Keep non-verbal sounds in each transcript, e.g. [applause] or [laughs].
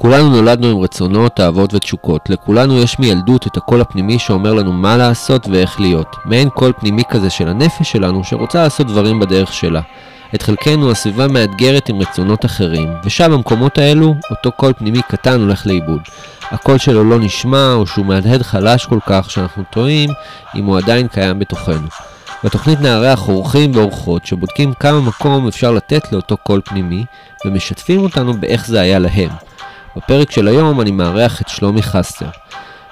כולנו נולדנו עם רצונות, אהבות ותשוקות. לכולנו יש מילדות את הקול הפנימי שאומר לנו מה לעשות ואיך להיות. מעין קול פנימי כזה של הנפש שלנו שרוצה לעשות דברים בדרך שלה. את חלקנו הסביבה מאתגרת עם רצונות אחרים, ושם במקומות האלו, אותו קול פנימי קטן הולך לאיבוד. הקול שלו לא נשמע, או שהוא מהדהד חלש כל כך, שאנחנו טועים אם הוא עדיין קיים בתוכנו. בתוכנית נארח אורחים ואורחות שבודקים כמה מקום אפשר לתת לאותו קול פנימי, ומשתפים אותנו באיך זה היה להם. בפרק של היום אני מארח את שלומי חסטר.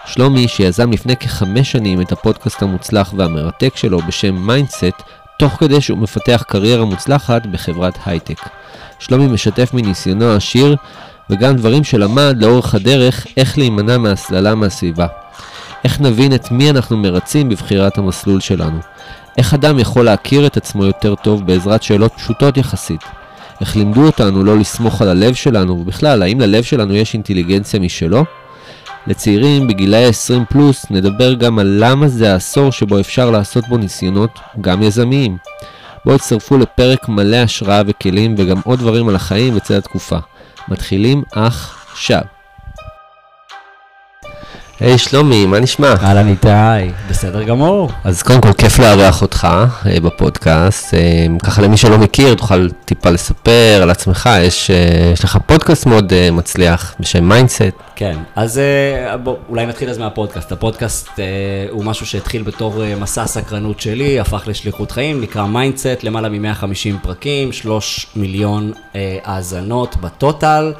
שלומי, שיזם לפני כחמש שנים את הפודקאסט המוצלח והמרתק שלו בשם Mindset, תוך כדי שהוא מפתח קריירה מוצלחת בחברת הייטק. שלומי משתף מניסיונו העשיר וגם דברים שלמד לאורך הדרך איך להימנע מהסללה מהסביבה. איך נבין את מי אנחנו מרצים בבחירת המסלול שלנו. איך אדם יכול להכיר את עצמו יותר טוב בעזרת שאלות פשוטות יחסית. איך לימדו אותנו לא לסמוך על הלב שלנו, ובכלל, האם ללב שלנו יש אינטליגנציה משלו? לצעירים בגילאי 20 פלוס נדבר גם על למה זה העשור שבו אפשר לעשות בו ניסיונות גם יזמיים. בואו הצטרפו לפרק מלא השראה וכלים וגם עוד דברים על החיים בצד התקופה. מתחילים עכשיו. היי hey, שלומי, מה נשמע? אהלן איתי, בסדר גמור. אז קודם כל כיף לארח אותך אה, בפודקאסט. אה, ככה למי שלא מכיר, תוכל טיפה לספר על עצמך, יש, אה, יש לך פודקאסט מאוד אה, מצליח בשם Mindset. כן, אז uh, בוא, אולי נתחיל אז מהפודקאסט. הפודקאסט אה, הוא משהו שהתחיל בתור אה, מסע סקרנות שלי, הפך לשליחות חיים, נקרא Mindset, למעלה מ-150 פרקים, 3 מיליון האזנות ב total.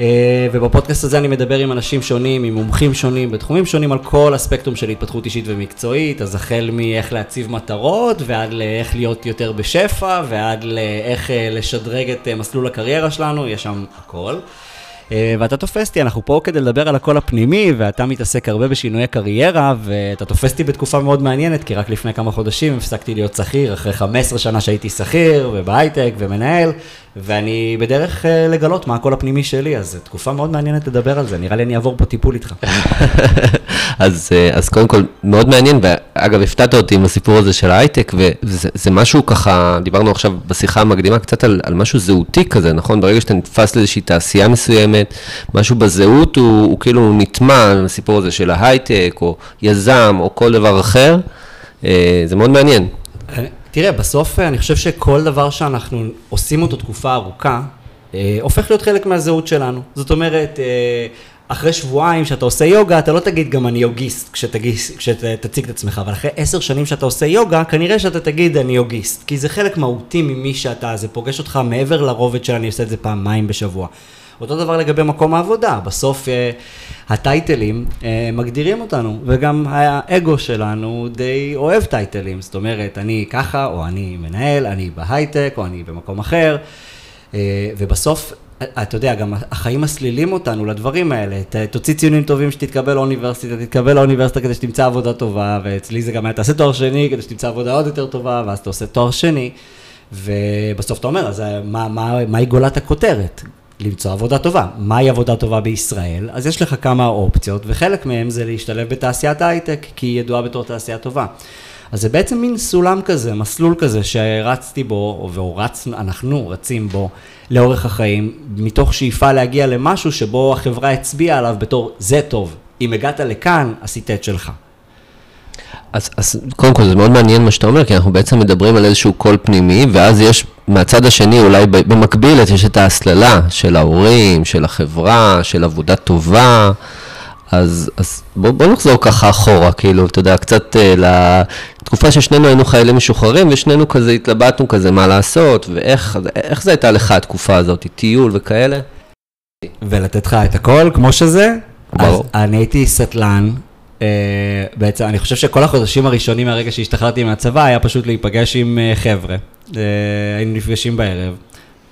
אה, ובפודקאסט הזה אני מדבר עם אנשים שונים, עם מומחים שונים, בתחומים שונים על כל הספקטרום של התפתחות אישית ומקצועית, אז החל מאיך להציב מטרות, ועד לאיך להיות יותר בשפע, ועד לאיך אה, לשדרג את אה, מסלול הקריירה שלנו, יש שם הכל. ואתה תופס אותי, אנחנו פה כדי לדבר על הקול הפנימי, ואתה מתעסק הרבה בשינויי קריירה, ואתה תופס אותי בתקופה מאוד מעניינת, כי רק לפני כמה חודשים הפסקתי להיות שכיר, אחרי 15 שנה שהייתי שכיר, ובהייטק, ומנהל, ואני בדרך אה, לגלות מה הקול הפנימי שלי, אז זו תקופה מאוד מעניינת לדבר על זה, נראה לי אני אעבור פה טיפול איתך. [laughs] אז, אה, אז קודם כל, מאוד מעניין, ואגב, הפתעת אותי עם הסיפור הזה של ההייטק, וזה משהו ככה, דיברנו עכשיו בשיחה המקדימה קצת על, על משהו זהותי כזה, נכון? ברגע שאתה נתפס לאיזושהי תעשייה מסוימת, משהו בזהות הוא, הוא כאילו נטמע לסיפור הזה של ההייטק, או יזם, או כל דבר אחר, אה, זה מאוד מעניין. תראה, בסוף אני חושב שכל דבר שאנחנו עושים אותו תקופה ארוכה, הופך להיות חלק מהזהות שלנו. זאת אומרת, אחרי שבועיים שאתה עושה יוגה, אתה לא תגיד גם אני יוגיסט כשתציג את עצמך, אבל אחרי עשר שנים שאתה עושה יוגה, כנראה שאתה תגיד אני יוגיסט, כי זה חלק מהותי ממי שאתה, זה פוגש אותך מעבר לרובד של אני עושה את זה פעמיים בשבוע. אותו דבר לגבי מקום העבודה, בסוף אה, הטייטלים אה, מגדירים אותנו, וגם האגו שלנו די אוהב טייטלים, זאת אומרת, אני ככה, או אני מנהל, אני בהייטק, או אני במקום אחר, אה, ובסוף אתה יודע, גם החיים מסלילים אותנו לדברים האלה. תוציא ציונים טובים שתתקבל לאוניברסיטה, תתקבל לאוניברסיטה כדי שתמצא עבודה טובה, ואצלי זה גם היה, תעשה תואר שני כדי שתמצא עבודה עוד יותר טובה, ואז אתה עושה תואר שני, ובסוף אתה אומר, אז מה, מה, מהי גולת הכותרת? למצוא עבודה טובה. מהי עבודה טובה בישראל? אז יש לך כמה אופציות, וחלק מהם זה להשתלב בתעשיית ההייטק, כי היא ידועה בתור תעשייה טובה. אז זה בעצם מין סולם כזה, מסלול כזה שרצתי בו, או רצנו, אנחנו רצים בו לאורך החיים, מתוך שאיפה להגיע למשהו שבו החברה הצביעה עליו בתור זה טוב. אם הגעת לכאן, עשית את שלך. אז, אז קודם כל זה מאוד מעניין מה שאתה אומר, כי אנחנו בעצם מדברים על איזשהו קול פנימי, ואז יש מהצד השני, אולי במקביל, יש את ההסללה של ההורים, של החברה, של עבודה טובה. אז, אז בוא, בוא נחזור ככה אחורה, כאילו, אתה יודע, קצת uh, לתקופה ששנינו היינו חיילים משוחררים, ושנינו כזה התלבטנו כזה מה לעשות, ואיך זה הייתה לך התקופה הזאת, טיול וכאלה? ולתת לך את הכל כמו שזה? ברור. אז אני הייתי סטלן, בעצם, אני חושב שכל החודשים הראשונים מהרגע שהשתחררתי מהצבא, היה פשוט להיפגש עם uh, חבר'ה. Uh, היינו נפגשים בערב.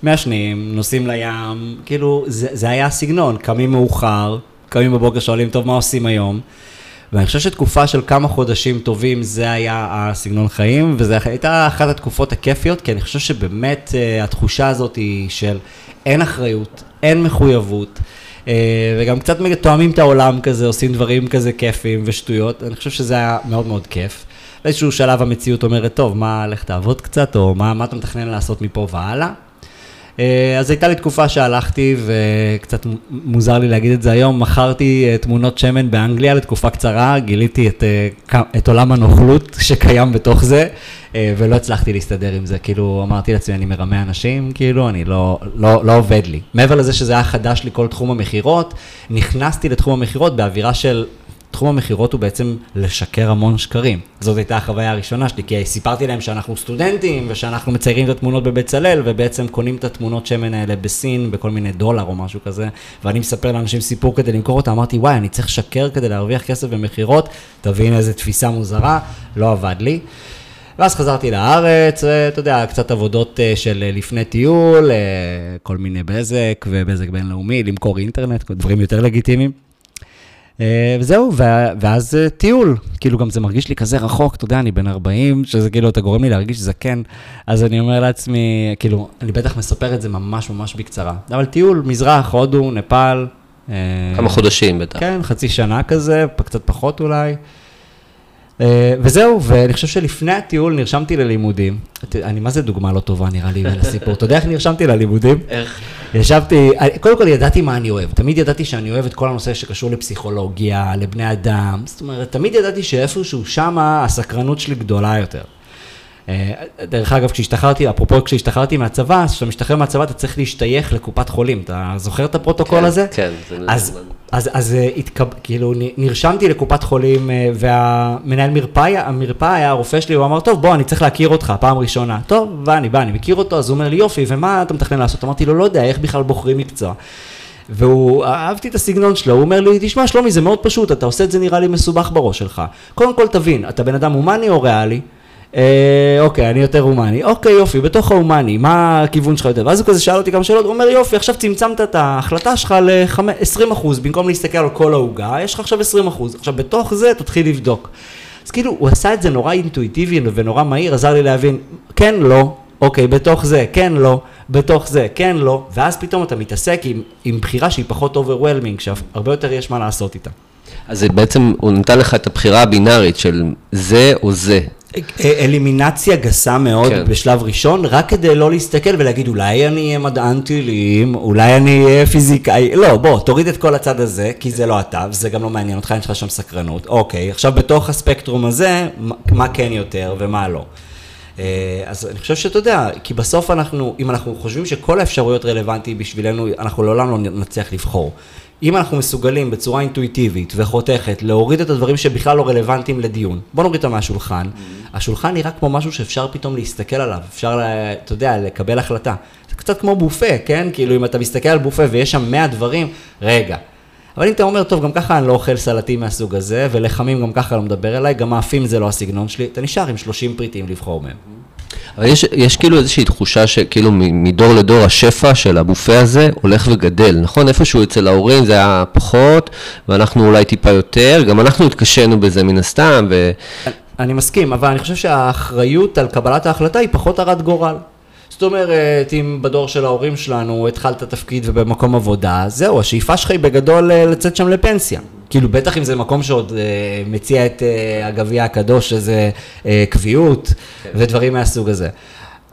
מעשנים, נוסעים לים, כאילו, זה, זה היה הסגנון, קמים מאוחר, קמים בבוקר, שואלים, טוב, מה עושים היום? ואני חושב שתקופה של כמה חודשים טובים זה היה הסגנון חיים, וזו הייתה אחת התקופות הכיפיות, כי אני חושב שבאמת התחושה הזאת היא של אין אחריות, אין מחויבות, וגם קצת תואמים את העולם כזה, עושים דברים כזה כיפיים ושטויות, אני חושב שזה היה מאוד מאוד כיף. באיזשהו שלב המציאות אומרת, טוב, מה, לך תעבוד קצת, או מה, מה אתה מתכנן לעשות מפה והלאה? אה, אז הייתה לי תקופה שהלכתי, וקצת מוזר לי להגיד את זה היום, מכרתי אה, תמונות שמן באנגליה לתקופה קצרה, גיליתי את, אה, את עולם הנוכלות [laughs] שקיים בתוך זה, ולא הצלחתי להסתדר עם זה. כאילו, אמרתי לעצמי, אני מרמה אנשים, כאילו, אני לא, לא, לא עובד לי. מעבר לזה שזה היה חדש לי כל תחום המכירות, נכנסתי לתחום המכירות באווירה של תחום המכירות הוא בעצם לשקר המון שקרים. זאת הייתה החוויה הראשונה שלי, כי סיפרתי להם שאנחנו סטודנטים, ושאנחנו מציירים את התמונות בבצלאל, ובעצם קונים את התמונות שמן האלה בסין, בכל מיני דולר או משהו כזה, ואני מספר לאנשים סיפור כדי למכור אותה, אמרתי, וואי, אני צריך לשקר כדי להרוויח כסף במכירות, תבין איזה תפיסה מוזרה, לא עבד לי. ואז חזרתי לארץ, ואתה יודע, קצת עבודות אה, של אה, לפני טיול, אה, כל מיני בזק ובזק בינלאומי, למכור אינטרנט, דברים יותר לגיטימיים. אה, וזהו, ואז אה, טיול, כאילו גם זה מרגיש לי כזה רחוק, אתה יודע, אני בן 40, שזה כאילו, אתה גורם לי להרגיש זקן, אז אני אומר לעצמי, כאילו, אני בטח מספר את זה ממש ממש בקצרה, אבל טיול, מזרח, הודו, נפאל. אה, כמה חודשים בטח. כן, חצי שנה כזה, קצת פחות אולי. וזהו, ואני חושב שלפני הטיול נרשמתי ללימודים. אני מה זה דוגמה לא טובה נראה לי לסיפור. אתה יודע איך נרשמתי ללימודים? איך? ישבתי, קודם כל ידעתי מה אני אוהב, תמיד ידעתי שאני אוהב את כל הנושא שקשור לפסיכולוגיה, לבני אדם, זאת אומרת, תמיד ידעתי שאיפשהו שמה הסקרנות שלי גדולה יותר. אה, דרך אגב, כשהשתחררתי, אפרופו כשהשתחררתי מהצבא, כשאתה משתחרר מהצבא אתה צריך להשתייך לקופת חולים, אתה זוכר את הפרוטוקול כן, הזה? כן, זה אז, אז, אז אה, התקב, כאילו נרשמתי לקופת חולים אה, והמנהל מרפאה, המרפאה היה הרופא שלי, הוא אמר, טוב, בוא, אני צריך להכיר אותך פעם ראשונה. טוב, בא, אני בא, אני מכיר אותו, אז הוא אומר לי, יופי, ומה אתה מתכנן לעשות? אמרתי לו, לא יודע, איך בכלל בוחרים מקצוע. והוא, אהבתי את הסגנון שלו, הוא אומר לי, תשמע שלומי, זה מאוד פשוט, אתה עושה את זה נראה לי מסובך בראש שלך. קודם כל תבין, אתה בן אדם הומני או ריאלי? אה, אוקיי, אני יותר הומני. אוקיי, יופי, בתוך ההומני, מה הכיוון שלך יותר? ואז הוא כזה שאל אותי כמה שאלות, הוא אומר, יופי, עכשיו צמצמת את ההחלטה שלך ל-20%, במקום להסתכל על כל העוגה, יש לך עכשיו 20%. עכשיו, בתוך זה תתחיל לבדוק. אז כאילו, הוא עשה את זה נורא אינטואיטיבי ונורא מהיר, עזר לי להבין, כן, לא, אוקיי, בתוך זה, כן, לא, בתוך זה, כן, לא, ואז פתאום אתה מתעסק עם, עם בחירה שהיא פחות overwhelming, שהרבה יותר יש מה לעשות איתה. אז בעצם, הוא נתן לך את הבחירה הבינארית של זה או זה. אלימינציה גסה מאוד כן. בשלב ראשון, רק כדי לא להסתכל ולהגיד אולי אני אהיה מדען טילים, אולי אני אהיה פיזיקאי, לא, בוא, תוריד את כל הצד הזה, כי זה לא אתה, וזה גם לא מעניין אותך, אין לך שם סקרנות. אוקיי, עכשיו בתוך הספקטרום הזה, מה כן יותר ומה לא. אה, אז אני חושב שאתה יודע, כי בסוף אנחנו, אם אנחנו חושבים שכל האפשרויות רלוונטיות בשבילנו, אנחנו לעולם לא נצליח לבחור. אם אנחנו מסוגלים בצורה אינטואיטיבית וחותכת להוריד את הדברים שבכלל לא רלוונטיים לדיון, בוא נוריד אותם מהשולחן, mm-hmm. השולחן נראה כמו משהו שאפשר פתאום להסתכל עליו, אפשר, אתה יודע, לקבל החלטה. זה קצת כמו בופה, כן? כאילו אם אתה מסתכל על בופה ויש שם 100 דברים, רגע. אבל אם אתה אומר, טוב, גם ככה אני לא אוכל סלטים מהסוג הזה, ולחמים גם ככה לא מדבר אליי, גם מאפים זה לא הסגנון שלי, אתה נשאר עם 30 פריטים לבחור מהם. אבל יש, יש כאילו איזושהי תחושה שכאילו מדור לדור השפע של הבופה הזה הולך וגדל, נכון? איפשהו אצל ההורים זה היה פחות, ואנחנו אולי טיפה יותר, גם אנחנו התקשינו בזה מן הסתם. ו... אני מסכים, אבל אני חושב שהאחריות על קבלת ההחלטה היא פחות הרת גורל. זאת אומרת, אם בדור של ההורים שלנו התחלת תפקיד ובמקום עבודה, זהו, השאיפה שלך היא בגדול אה, לצאת שם לפנסיה. כאילו, בטח אם זה מקום שעוד אה, מציע את אה, הגביע הקדוש, איזה אה, קביעות כן. ודברים מהסוג הזה.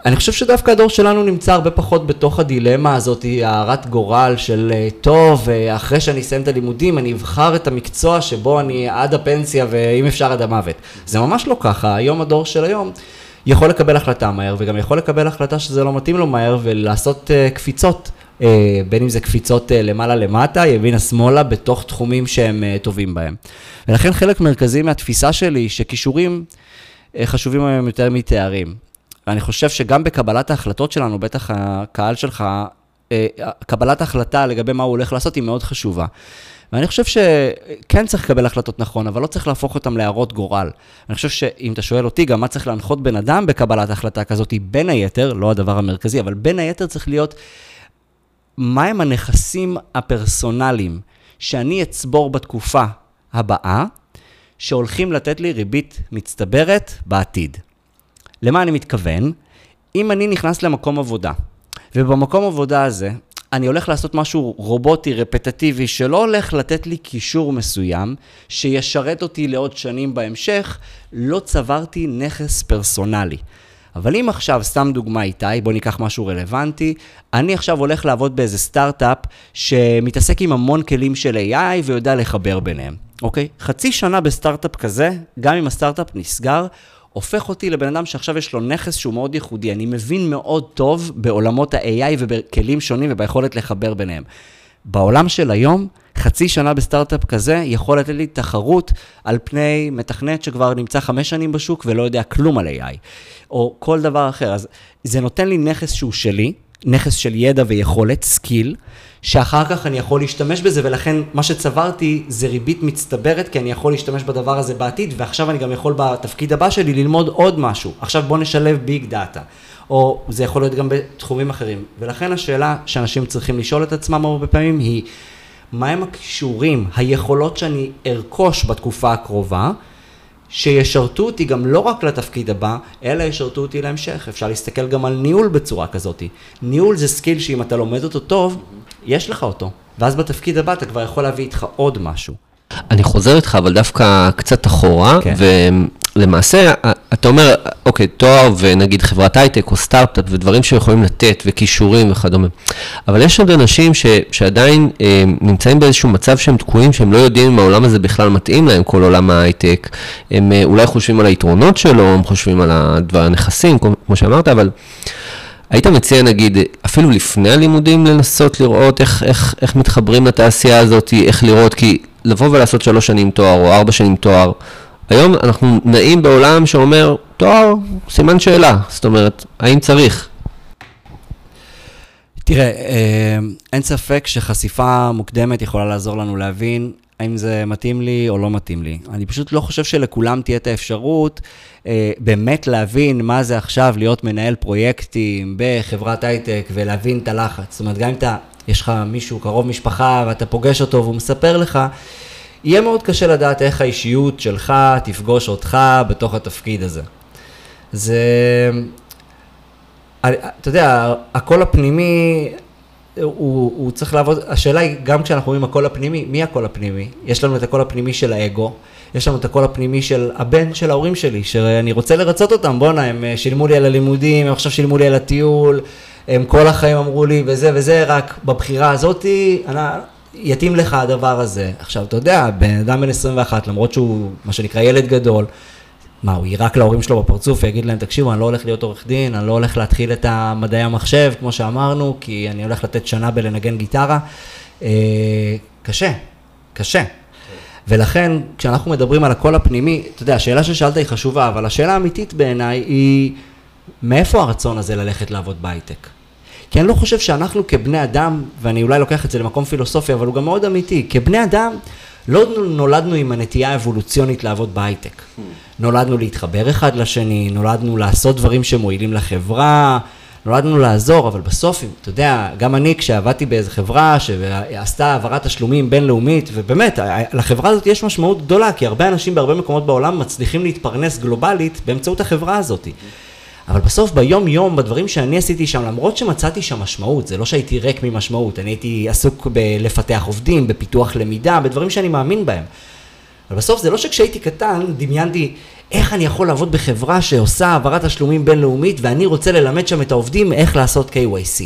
אני חושב שדווקא הדור שלנו נמצא הרבה פחות בתוך הדילמה הזאת, הערת גורל של אה, טוב, אה, אחרי שאני אסיים את הלימודים, אני אבחר את המקצוע שבו אני עד הפנסיה ואם אפשר עד המוות. זה ממש לא ככה, היום הדור של היום יכול לקבל החלטה מהר, וגם יכול לקבל החלטה שזה לא מתאים לו מהר ולעשות uh, קפיצות. uh, בין אם זה קפיצות uh, למעלה למטה, ימינה שמאלה, בתוך תחומים שהם uh, טובים בהם. ולכן חלק מרכזי מהתפיסה שלי, שכישורים uh, חשובים היום יותר מתארים. ואני חושב שגם בקבלת ההחלטות שלנו, בטח הקהל שלך, קבלת החלטה לגבי מה הוא הולך לעשות היא מאוד חשובה. ואני חושב שכן צריך לקבל החלטות נכון, אבל לא צריך להפוך אותן להערות גורל. אני חושב שאם אתה שואל אותי גם מה צריך להנחות בן אדם בקבלת החלטה כזאת, בין היתר, לא הדבר המרכזי, אבל בין היתר צריך להיות, מהם הנכסים הפרסונליים שאני אצבור בתקופה הבאה, שהולכים לתת לי ריבית מצטברת בעתיד. למה אני מתכוון? אם אני נכנס למקום עבודה, ובמקום עבודה הזה אני הולך לעשות משהו רובוטי, רפטטיבי, שלא הולך לתת לי קישור מסוים, שישרת אותי לעוד שנים בהמשך, לא צברתי נכס פרסונלי. אבל אם עכשיו, סתם דוגמה איתי, בוא ניקח משהו רלוונטי, אני עכשיו הולך לעבוד באיזה סטארט-אפ שמתעסק עם המון כלים של AI ויודע לחבר ביניהם, אוקיי? חצי שנה בסטארט-אפ כזה, גם אם הסטארט-אפ נסגר, הופך אותי לבן אדם שעכשיו יש לו נכס שהוא מאוד ייחודי. אני מבין מאוד טוב בעולמות ה-AI ובכלים שונים וביכולת לחבר ביניהם. בעולם של היום, חצי שנה בסטארט-אפ כזה יכול לתת לי תחרות על פני מתכנת שכבר נמצא חמש שנים בשוק ולא יודע כלום על AI, או כל דבר אחר. אז זה נותן לי נכס שהוא שלי, נכס של ידע ויכולת, skill, שאחר כך אני יכול להשתמש בזה, ולכן מה שצברתי זה ריבית מצטברת, כי אני יכול להשתמש בדבר הזה בעתיד, ועכשיו אני גם יכול בתפקיד הבא שלי ללמוד עוד משהו. עכשיו בוא נשלב big data. או זה יכול להיות גם בתחומים אחרים. ולכן השאלה שאנשים צריכים לשאול את עצמם הרבה פעמים היא, מהם הכישורים, היכולות שאני ארכוש בתקופה הקרובה, שישרתו אותי גם לא רק לתפקיד הבא, אלא ישרתו אותי להמשך. אפשר להסתכל גם על ניהול בצורה כזאת. ניהול זה skill שאם אתה לומד אותו טוב, יש לך אותו. ואז בתפקיד הבא אתה כבר יכול להביא איתך עוד משהו. אני חוזר איתך, אבל דווקא קצת אחורה, כן. ולמעשה, אתה אומר, אוקיי, תואר ונגיד חברת הייטק או סטארט-אפ ודברים שיכולים לתת וכישורים וכדומה, אבל יש עוד אנשים ש, שעדיין אה, נמצאים באיזשהו מצב שהם תקועים, שהם לא יודעים אם העולם הזה בכלל מתאים להם, כל עולם ההייטק, הם אה, אולי חושבים על היתרונות שלו, הם חושבים על הדבר הנכסים, כמו שאמרת, אבל... היית מציע נגיד, אפילו לפני הלימודים לנסות לראות איך, איך, איך מתחברים לתעשייה הזאת, איך לראות, כי לבוא ולעשות שלוש שנים תואר או ארבע שנים תואר, היום אנחנו נעים בעולם שאומר, תואר, סימן שאלה, זאת אומרת, האם צריך? תראה, אה, אין ספק שחשיפה מוקדמת יכולה לעזור לנו להבין האם זה מתאים לי או לא מתאים לי. אני פשוט לא חושב שלכולם תהיה את האפשרות אה, באמת להבין מה זה עכשיו להיות מנהל פרויקטים בחברת הייטק ולהבין את הלחץ. זאת אומרת, גם אם אתה, יש לך מישהו, קרוב משפחה, ואתה פוגש אותו והוא מספר לך, יהיה מאוד קשה לדעת איך האישיות שלך תפגוש אותך בתוך התפקיד הזה. זה... אתה יודע, הקול הפנימי, הוא, הוא צריך לעבוד, השאלה היא, גם כשאנחנו אומרים הקול הפנימי, מי הקול הפנימי? יש לנו את הקול הפנימי של האגו, יש לנו את הקול הפנימי של הבן של ההורים שלי, שאני רוצה לרצות אותם, בואנה, הם אה, שילמו לי על הלימודים, הם עכשיו שילמו לי על הטיול, הם כל החיים אמרו לי וזה וזה, רק בבחירה הזאתי, יתאים לך הדבר הזה. עכשיו, אתה יודע, בן אדם בן 21, למרות שהוא, מה שנקרא, ילד גדול, מה, הוא יירק להורים שלו בפרצוף ויגיד להם, תקשיבו, אני לא הולך להיות עורך דין, אני לא הולך להתחיל את המדעי המחשב, כמו שאמרנו, כי אני הולך לתת שנה בלנגן גיטרה. אה, קשה, קשה. ולכן, כשאנחנו מדברים על הקול הפנימי, אתה יודע, השאלה ששאלת היא חשובה, אבל השאלה האמיתית בעיניי היא, מאיפה הרצון הזה ללכת לעבוד בהייטק? כי אני לא חושב שאנחנו כבני אדם, ואני אולי לוקח את זה למקום פילוסופי, אבל הוא גם מאוד אמיתי, כבני אדם, לא נולדנו עם הנטייה האבולוציונית לעבוד בהייטק. נולדנו להתחבר אחד לשני, נולדנו לעשות דברים שמועילים לחברה, נולדנו לעזור, אבל בסוף, אתה יודע, גם אני כשעבדתי באיזו חברה שעשתה העברת תשלומים בינלאומית, ובאמת, לחברה הזאת יש משמעות גדולה, כי הרבה אנשים בהרבה מקומות בעולם מצליחים להתפרנס גלובלית באמצעות החברה הזאת. אבל בסוף ביום יום, בדברים שאני עשיתי שם, למרות שמצאתי שם משמעות, זה לא שהייתי ריק ממשמעות, אני הייתי עסוק בלפתח עובדים, בפיתוח למידה, בדברים שאני מאמין בהם. אבל בסוף זה לא שכשהייתי קטן, דמיינתי איך אני יכול לעבוד בחברה שעושה העברת תשלומים בינלאומית ואני רוצה ללמד שם את העובדים איך לעשות KYC.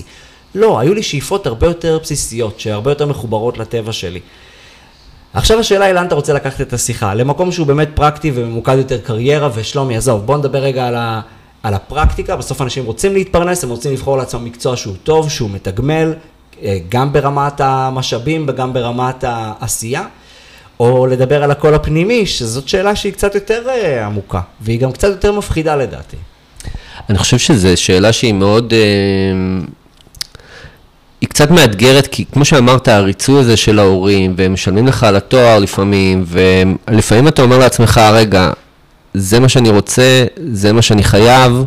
לא, היו לי שאיפות הרבה יותר בסיסיות, שהרבה יותר מחוברות לטבע שלי. עכשיו השאלה היא לאן אתה רוצה לקחת את השיחה, למקום שהוא באמת פרקטי וממוקד יותר קריירה, ושלומי, עזוב, בוא נדבר רגע על, ה, על הפרקטיקה, בסוף אנשים רוצים להתפרנס, הם רוצים לבחור לעצמם מקצוע שהוא טוב, שהוא מתגמל, אה, גם ברמת המשאבים וגם ברמת העשייה. או לדבר על הקול הפנימי, שזאת שאלה שהיא קצת יותר uh, עמוקה, והיא גם קצת יותר מפחידה לדעתי. אני חושב שזו שאלה שהיא מאוד, uh, היא קצת מאתגרת, כי כמו שאמרת, הריצוי הזה של ההורים, והם משלמים לך על התואר לפעמים, ולפעמים אתה אומר לעצמך, רגע, זה מה שאני רוצה, זה מה שאני חייב.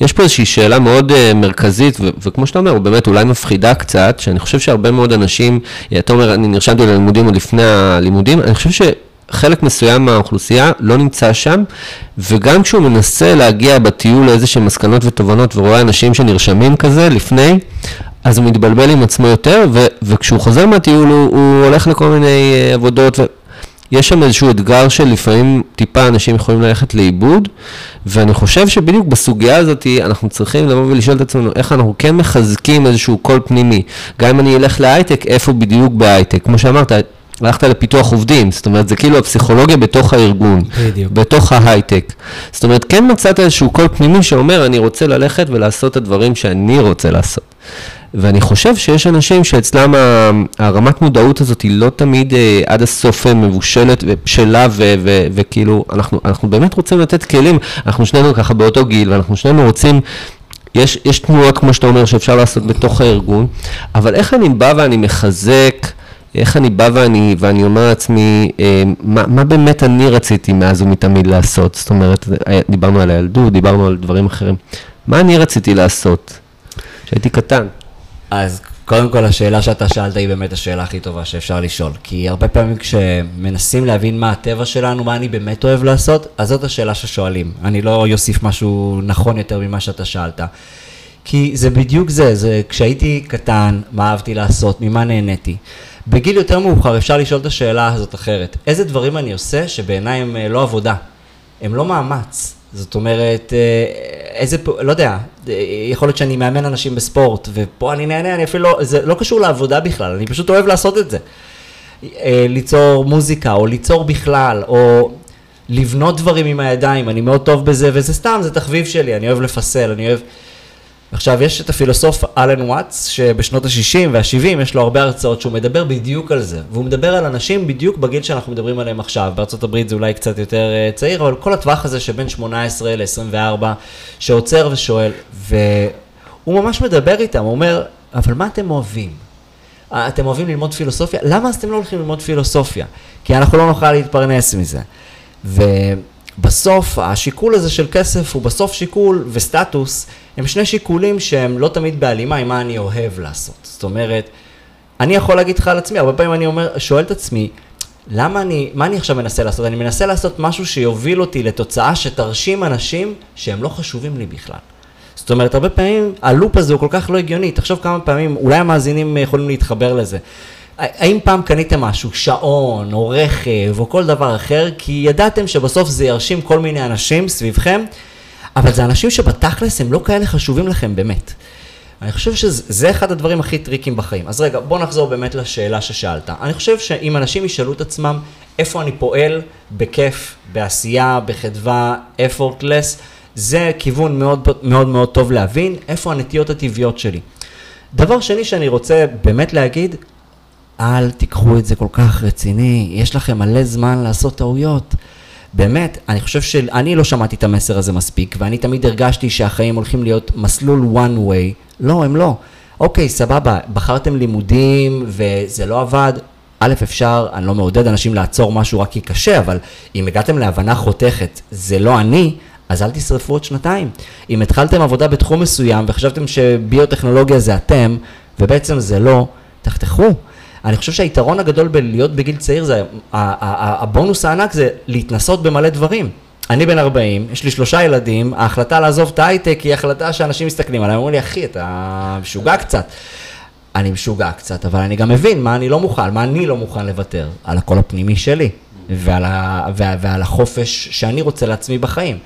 יש פה איזושהי שאלה מאוד uh, מרכזית, ו- וכמו שאתה אומר, באמת אולי מפחידה קצת, שאני חושב שהרבה מאוד אנשים, אתה אומר, אני נרשמתי ללימודים עוד לפני הלימודים, אני חושב שחלק מסוים מהאוכלוסייה לא נמצא שם, וגם כשהוא מנסה להגיע בטיול לאיזשהם מסקנות ותובנות, ורואה אנשים שנרשמים כזה לפני, אז הוא מתבלבל עם עצמו יותר, ו- וכשהוא חוזר מהטיול הוא, הוא הולך לכל מיני uh, עבודות, ו- יש שם איזשהו אתגר שלפעמים טיפה אנשים יכולים ללכת לאיבוד, ואני חושב שבדיוק בסוגיה הזאת אנחנו צריכים לבוא ולשאול את עצמנו איך אנחנו כן מחזקים איזשהו קול פנימי. גם אם אני אלך להייטק, איפה בדיוק בהייטק? כמו שאמרת, הלכת לפיתוח עובדים, זאת אומרת, זה כאילו הפסיכולוגיה בתוך הארגון, בדיוק. בתוך ההייטק. זאת אומרת, כן מצאת איזשהו קול פנימי שאומר, אני רוצה ללכת ולעשות את הדברים שאני רוצה לעשות. ואני חושב שיש אנשים שאצלם הרמת מודעות הזאת היא לא תמיד אה, עד הסוף אה, מבושלת ובשלה וכאילו, אנחנו, אנחנו באמת רוצים לתת כלים, אנחנו שנינו ככה באותו גיל, ואנחנו שנינו רוצים יש, יש תנועה, כמו שאתה אומר, שאפשר לעשות בתוך הארגון, אבל איך אני בא ואני מחזק, איך אני בא ואני, ואני אומר לעצמי, אה, מה, מה באמת אני רציתי מאז ומתמיד לעשות? זאת אומרת, אה, דיברנו על הילדות, דיברנו על דברים אחרים. מה אני רציתי לעשות כשהייתי קטן? אז קודם כל השאלה שאתה שאלת היא באמת השאלה הכי טובה שאפשר לשאול. כי הרבה פעמים כשמנסים להבין מה הטבע שלנו, מה אני באמת אוהב לעשות, אז זאת השאלה ששואלים. אני לא אוסיף משהו נכון יותר ממה שאתה שאלת. כי זה בדיוק זה, זה כשהייתי קטן, מה אהבתי לעשות, ממה נהניתי. בגיל יותר מאוחר אפשר לשאול את השאלה הזאת אחרת. איזה דברים אני עושה שבעיניי הם אה, לא עבודה, הם לא מאמץ. זאת אומרת, אה, איזה, לא יודע, אה, יכול להיות שאני מאמן אנשים בספורט, ופה אני נהנה, אני אפילו לא, זה לא קשור לעבודה בכלל, אני פשוט אוהב לעשות את זה. אה, ליצור מוזיקה, או ליצור בכלל, או לבנות דברים עם הידיים, אני מאוד טוב בזה, וזה סתם, זה תחביב שלי, אני אוהב לפסל, אני אוהב... עכשיו, יש את הפילוסוף אלן וואטס, שבשנות ה-60 וה-70 יש לו הרבה הרצאות שהוא מדבר בדיוק על זה, והוא מדבר על אנשים בדיוק בגיל שאנחנו מדברים עליהם עכשיו, בארצות הברית זה אולי קצת יותר אה, צעיר, אבל כל הטווח הזה שבין 18 ל-24, שעוצר ושואל, והוא ממש מדבר איתם, הוא אומר, אבל מה אתם אוהבים? אה, אתם אוהבים ללמוד פילוסופיה? למה אז אתם לא הולכים ללמוד פילוסופיה? כי אנחנו לא נוכל להתפרנס מזה. ובסוף, השיקול הזה של כסף הוא בסוף שיקול וסטטוס, הם שני שיקולים שהם לא תמיד בהלימה עם מה אני אוהב לעשות. זאת אומרת, אני יכול להגיד לך על עצמי, הרבה פעמים אני אומר, שואל את עצמי, למה אני, מה אני עכשיו מנסה לעשות? אני מנסה לעשות משהו שיוביל אותי לתוצאה שתרשים אנשים שהם לא חשובים לי בכלל. זאת אומרת, הרבה פעמים הלופ הזה הוא כל כך לא הגיוני. תחשוב כמה פעמים, אולי המאזינים יכולים להתחבר לזה. האם פעם קניתם משהו, שעון, או רכב, או כל דבר אחר, כי ידעתם שבסוף זה ירשים כל מיני אנשים סביבכם, אבל זה אנשים שבתכלס הם לא כאלה חשובים לכם באמת. אני חושב שזה אחד הדברים הכי טריקים בחיים. אז רגע, בוא נחזור באמת לשאלה ששאלת. אני חושב שאם אנשים ישאלו את עצמם איפה אני פועל בכיף, בעשייה, בחדווה, effortless, זה כיוון מאוד מאוד מאוד טוב להבין איפה הנטיות הטבעיות שלי. דבר שני שאני רוצה באמת להגיד, אל תיקחו את זה כל כך רציני, יש לכם מלא זמן לעשות טעויות. באמת, אני חושב שאני לא שמעתי את המסר הזה מספיק, ואני תמיד הרגשתי שהחיים הולכים להיות מסלול one way. לא, הם לא. אוקיי, סבבה, בחרתם לימודים וזה לא עבד, א', אפשר, אני לא מעודד אנשים לעצור משהו רק כי קשה, אבל אם הגעתם להבנה חותכת, זה לא אני, אז אל תשרפו עוד שנתיים. אם התחלתם עבודה בתחום מסוים וחשבתם שביוטכנולוגיה זה אתם, ובעצם זה לא, תחתכו. אני חושב שהיתרון הגדול בלהיות בגיל צעיר זה, הבונוס הענק זה להתנסות במלא דברים. אני בן 40, יש לי שלושה ילדים, ההחלטה לעזוב את ההייטק היא החלטה שאנשים מסתכלים עליי, אומרים לי, אחי, אתה משוגע קצת. אני משוגע קצת, אבל אני גם מבין מה אני לא מוכן, מה אני לא מוכן לוותר, על הקול הפנימי שלי, ועל, ה, ועל, ועל החופש שאני רוצה לעצמי בחיים.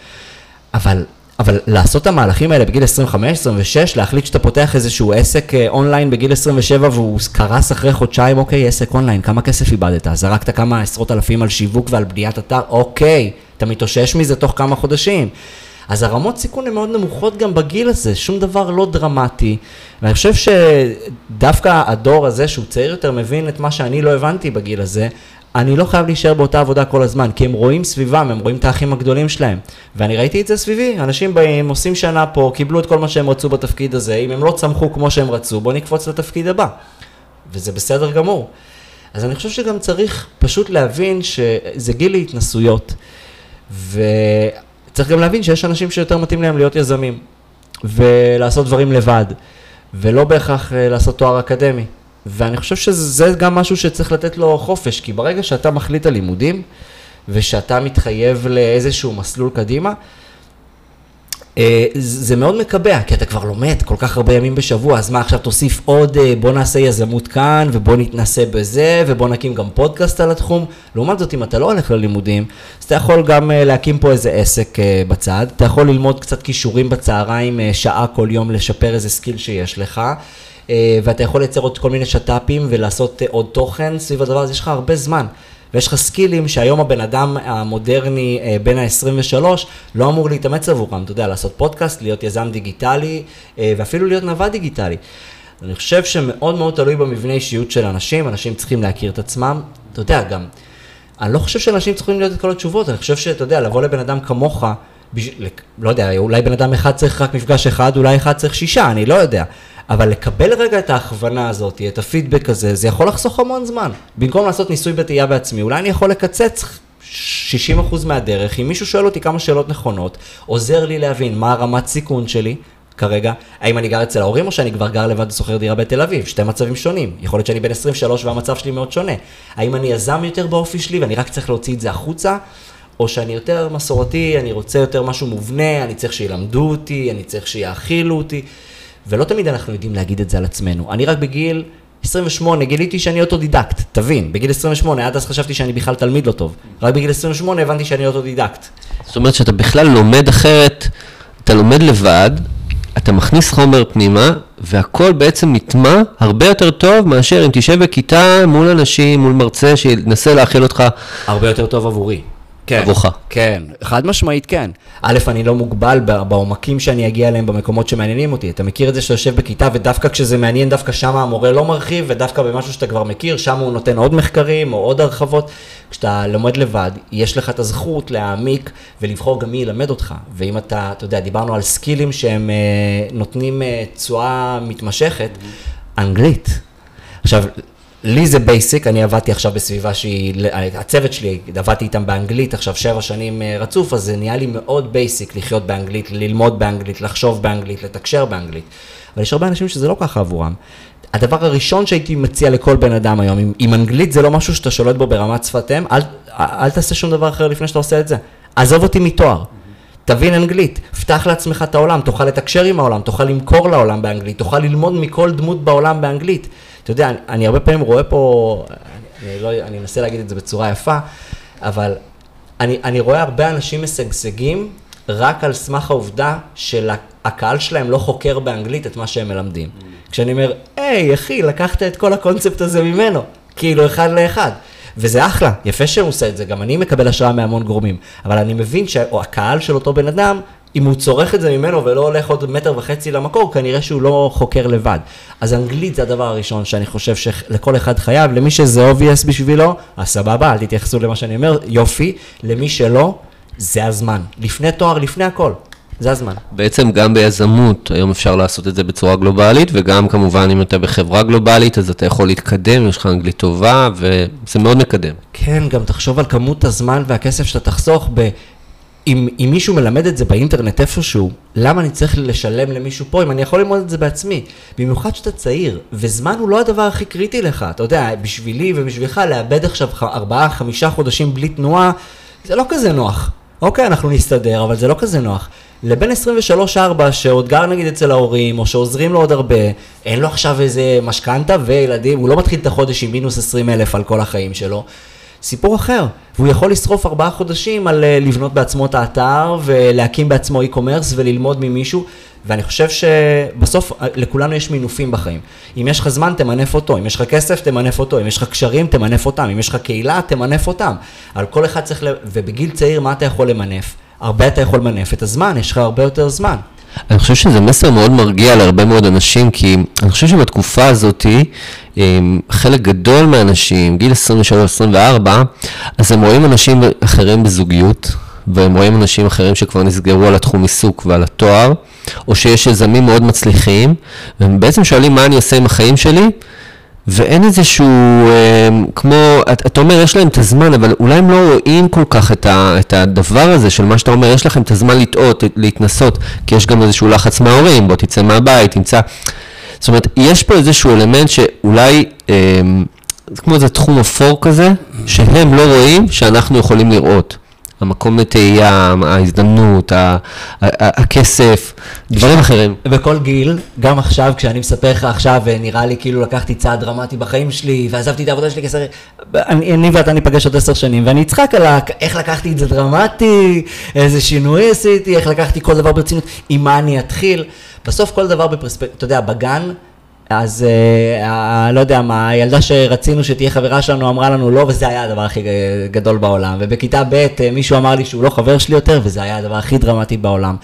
אבל, אבל לעשות את המהלכים האלה בגיל 25, 26, להחליט שאתה פותח איזשהו עסק אונליין בגיל 27 והוא קרס אחרי חודשיים, אוקיי, עסק אונליין, כמה כסף איבדת? זרקת כמה עשרות אלפים על שיווק ועל בניית אתר, אוקיי, אתה מתאושש מזה תוך כמה חודשים. אז הרמות סיכון הן מאוד נמוכות גם בגיל הזה, שום דבר לא דרמטי. ואני חושב שדווקא הדור הזה, שהוא צעיר יותר, מבין את מה שאני לא הבנתי בגיל הזה. אני לא חייב להישאר באותה עבודה כל הזמן, כי הם רואים סביבם, הם רואים את האחים הגדולים שלהם. ואני ראיתי את זה סביבי, אנשים באים, עושים שנה פה, קיבלו את כל מה שהם רצו בתפקיד הזה, אם הם לא צמחו כמו שהם רצו, בואו נקפוץ לתפקיד הבא. וזה בסדר גמור. אז אני חושב שגם צריך פשוט להבין שזה גיל להתנסויות. וצריך גם להבין שיש אנשים שיותר מתאים להם להיות יזמים, ולעשות דברים לבד, ולא בהכרח לעשות תואר אקדמי. ואני חושב שזה גם משהו שצריך לתת לו חופש, כי ברגע שאתה מחליט על לימודים, ושאתה מתחייב לאיזשהו מסלול קדימה, אה, זה מאוד מקבע, כי אתה כבר לומד כל כך הרבה ימים בשבוע, אז מה עכשיו תוסיף עוד, אה, בוא נעשה יזמות כאן, ובוא נתנסה בזה, ובוא נקים גם פודקאסט על התחום. לעומת זאת, אם אתה לא הולך ללימודים, אז אתה יכול גם אה, להקים פה איזה עסק בצד, אתה יכול ללמוד קצת כישורים בצהריים, שעה כל יום, לשפר איזה skill שיש לך. ואתה יכול לייצר עוד כל מיני שת"פים ולעשות עוד תוכן סביב הדבר הזה, יש לך הרבה זמן. ויש לך skillים שהיום הבן אדם המודרני אה, בין ה-23 לא אמור להתאמץ עבורם, אתה יודע, לעשות פודקאסט, להיות יזם דיגיטלי אה, ואפילו להיות נווד דיגיטלי. אני חושב שמאוד מאוד תלוי במבנה אישיות של אנשים, אנשים צריכים להכיר את עצמם, אתה יודע, גם, אני לא חושב שאנשים צריכים להיות את כל התשובות, אני חושב שאתה יודע, לבוא לבן אדם כמוך, בשביל, לא יודע, אולי בן אדם אחד צריך רק מפגש אחד, אולי אחד צריך שישה, אני לא יודע. אבל לקבל רגע את ההכוונה הזאת, את הפידבק הזה, זה יכול לחסוך המון זמן. במקום לעשות ניסוי בטעייה בעצמי, אולי אני יכול לקצץ 60% מהדרך, אם מישהו שואל אותי כמה שאלות נכונות, עוזר לי להבין מה הרמת סיכון שלי, כרגע, האם אני גר אצל ההורים או שאני כבר גר לבד ושוכר דירה בתל אביב, שתי מצבים שונים, יכול להיות שאני בן 23 והמצב שלי מאוד שונה, האם אני יזם יותר באופי שלי ואני רק צריך להוציא את זה החוצה, או שאני יותר מסורתי, אני רוצה יותר משהו מובנה, אני צריך שילמדו אותי, אני צריך שיאכילו אותי, ולא תמיד אנחנו יודעים להגיד את זה על עצמנו. אני רק בגיל 28 גיליתי שאני אוטודידקט, תבין, בגיל 28, עד אז חשבתי שאני בכלל תלמיד לא טוב. רק בגיל 28 הבנתי שאני אוטודידקט. זאת אומרת שאתה בכלל לומד אחרת, אתה לומד לבד, אתה מכניס חומר פנימה, והכל בעצם נטמע הרבה יותר טוב מאשר אם תשב בכיתה מול אנשים, מול מרצה שינסה להאכיל אותך. הרבה יותר טוב עבורי. כן, עבורך. כן, חד משמעית כן. א', אני לא מוגבל בעומקים שאני אגיע אליהם במקומות שמעניינים אותי. אתה מכיר את זה שאתה יושב בכיתה ודווקא כשזה מעניין, דווקא שם המורה לא מרחיב, ודווקא במשהו שאתה כבר מכיר, שם הוא נותן עוד מחקרים או עוד הרחבות. כשאתה לומד לבד, יש לך את הזכות להעמיק ולבחור גם מי ילמד אותך. ואם אתה, אתה יודע, דיברנו על סקילים שהם אה, נותנים אה, תשואה מתמשכת, אנגלית. עכשיו, לי זה basic, אני עבדתי עכשיו בסביבה שהיא, הצוות שלי, עבדתי איתם באנגלית עכשיו שבע שנים אה, רצוף, אז זה נהיה לי מאוד basic לחיות באנגלית, ללמוד באנגלית, לחשוב באנגלית, לתקשר באנגלית. אבל יש הרבה אנשים שזה לא ככה עבורם. הדבר הראשון שהייתי מציע לכל בן אדם היום, אם, אם אנגלית זה לא משהו שאתה שולט בו ברמת שפת אם, אל, אל תעשה שום דבר אחר לפני שאתה עושה את זה. עזוב אותי מתואר. תבין אנגלית, פתח לעצמך את העולם, תוכל לתקשר עם העולם, תוכל למכור לעולם באנגלית, תוכל ללמוד מכל דמות בעולם באנגלית. אתה יודע, אני, אני הרבה פעמים רואה פה, אני, לא, אני אנסה להגיד את זה בצורה יפה, אבל אני, אני רואה הרבה אנשים משגשגים רק על סמך העובדה שהקהל שלהם לא חוקר באנגלית את מה שהם מלמדים. Mm. כשאני אומר, היי, אחי, לקחת את כל הקונספט הזה ממנו, כאילו אחד לאחד. וזה אחלה, יפה שהוא עושה את זה, גם אני מקבל השראה מהמון גורמים, אבל אני מבין שהקהל של אותו בן אדם אם הוא צורך את זה ממנו ולא הולך עוד מטר וחצי למקור, כנראה שהוא לא חוקר לבד. אז אנגלית זה הדבר הראשון שאני חושב שלכל אחד חייב, למי שזה obvious בשבילו, אז סבבה, אל תתייחסו למה שאני אומר, יופי, למי שלא, זה הזמן. לפני תואר, לפני הכל. זה הזמן. בעצם גם ביזמות, היום אפשר לעשות את זה בצורה גלובלית, וגם כמובן אם אתה בחברה גלובלית, אז אתה יכול להתקדם, יש לך אנגלית טובה, וזה מאוד מקדם. כן, גם תחשוב על כמות הזמן והכסף שאתה תחסוך ב... אם, אם מישהו מלמד את זה באינטרנט איפשהו, למה אני צריך לשלם למישהו פה אם אני יכול ללמוד את זה בעצמי? במיוחד שאתה צעיר, וזמן הוא לא הדבר הכי קריטי לך, אתה יודע, בשבילי ובשבילך לאבד עכשיו ארבעה, חמישה חודשים בלי תנועה, זה לא כזה נוח. אוקיי, אנחנו נסתדר, אבל זה לא כזה נוח. לבין 23-4 שעוד גר נגיד אצל ההורים, או שעוזרים לו עוד הרבה, אין לו עכשיו איזה משכנתה וילדים, הוא לא מתחיל את החודש עם מינוס 20 אלף על כל החיים שלו. סיפור אחר, והוא יכול לשרוף ארבעה חודשים על אה, לבנות בעצמו את האתר ולהקים בעצמו e-commerce וללמוד ממישהו, ואני חושב שבסוף אה, לכולנו יש מינופים בחיים. אם יש לך זמן, תמנף אותו, אם יש לך כסף, תמנף אותו, אם יש לך קשרים, תמנף אותם, אם יש לך קהילה, תמנף אותם. אבל כל אחד צריך, ל... ובגיל צעיר, מה אתה יכול למנף? הרבה אתה יכול למנף את הזמן, יש לך הרבה יותר זמן. אני חושב שזה מסר מאוד מרגיע להרבה מאוד אנשים, כי אני חושב שבתקופה הזאת, חלק גדול מהאנשים, גיל 23-24, אז הם רואים אנשים אחרים בזוגיות, והם רואים אנשים אחרים שכבר נסגרו על התחום עיסוק ועל התואר, או שיש יזמים מאוד מצליחים, והם בעצם שואלים מה אני עושה עם החיים שלי, ואין איזשהו, אה, כמו, אתה את אומר, יש להם את הזמן, אבל אולי הם לא רואים כל כך את, ה, את הדבר הזה של מה שאתה אומר, יש לכם את הזמן לטעות, להתנסות, כי יש גם איזשהו לחץ מההורים, בוא תצא מהבית, תמצא. זאת אומרת, יש פה איזשהו אלמנט שאולי, אה, זה כמו איזה תחום אפור כזה, שהם לא רואים, שאנחנו יכולים לראות. המקום לתהייה, ההזדמנות, ה- ה- הכסף, דברים אחרים. בכל גיל, גם עכשיו, כשאני מספר לך עכשיו, נראה לי כאילו לקחתי צעד דרמטי בחיים שלי, ועזבתי את העבודה שלי כסר... אני, אני ואתה ניפגש עוד עשר שנים, ואני אצחק על ה... איך לקחתי את זה דרמטי, איזה שינוי עשיתי, איך לקחתי כל דבר ברצינות, עם מה אני אתחיל. בסוף כל דבר בפרספקטיבה, אתה יודע, בגן, אז אה, לא יודע מה, הילדה שרצינו שתהיה חברה שלנו אמרה לנו לא, וזה היה הדבר הכי גדול בעולם. ובכיתה ב' אה, מישהו אמר לי שהוא לא חבר שלי יותר, וזה היה הדבר הכי דרמטי בעולם.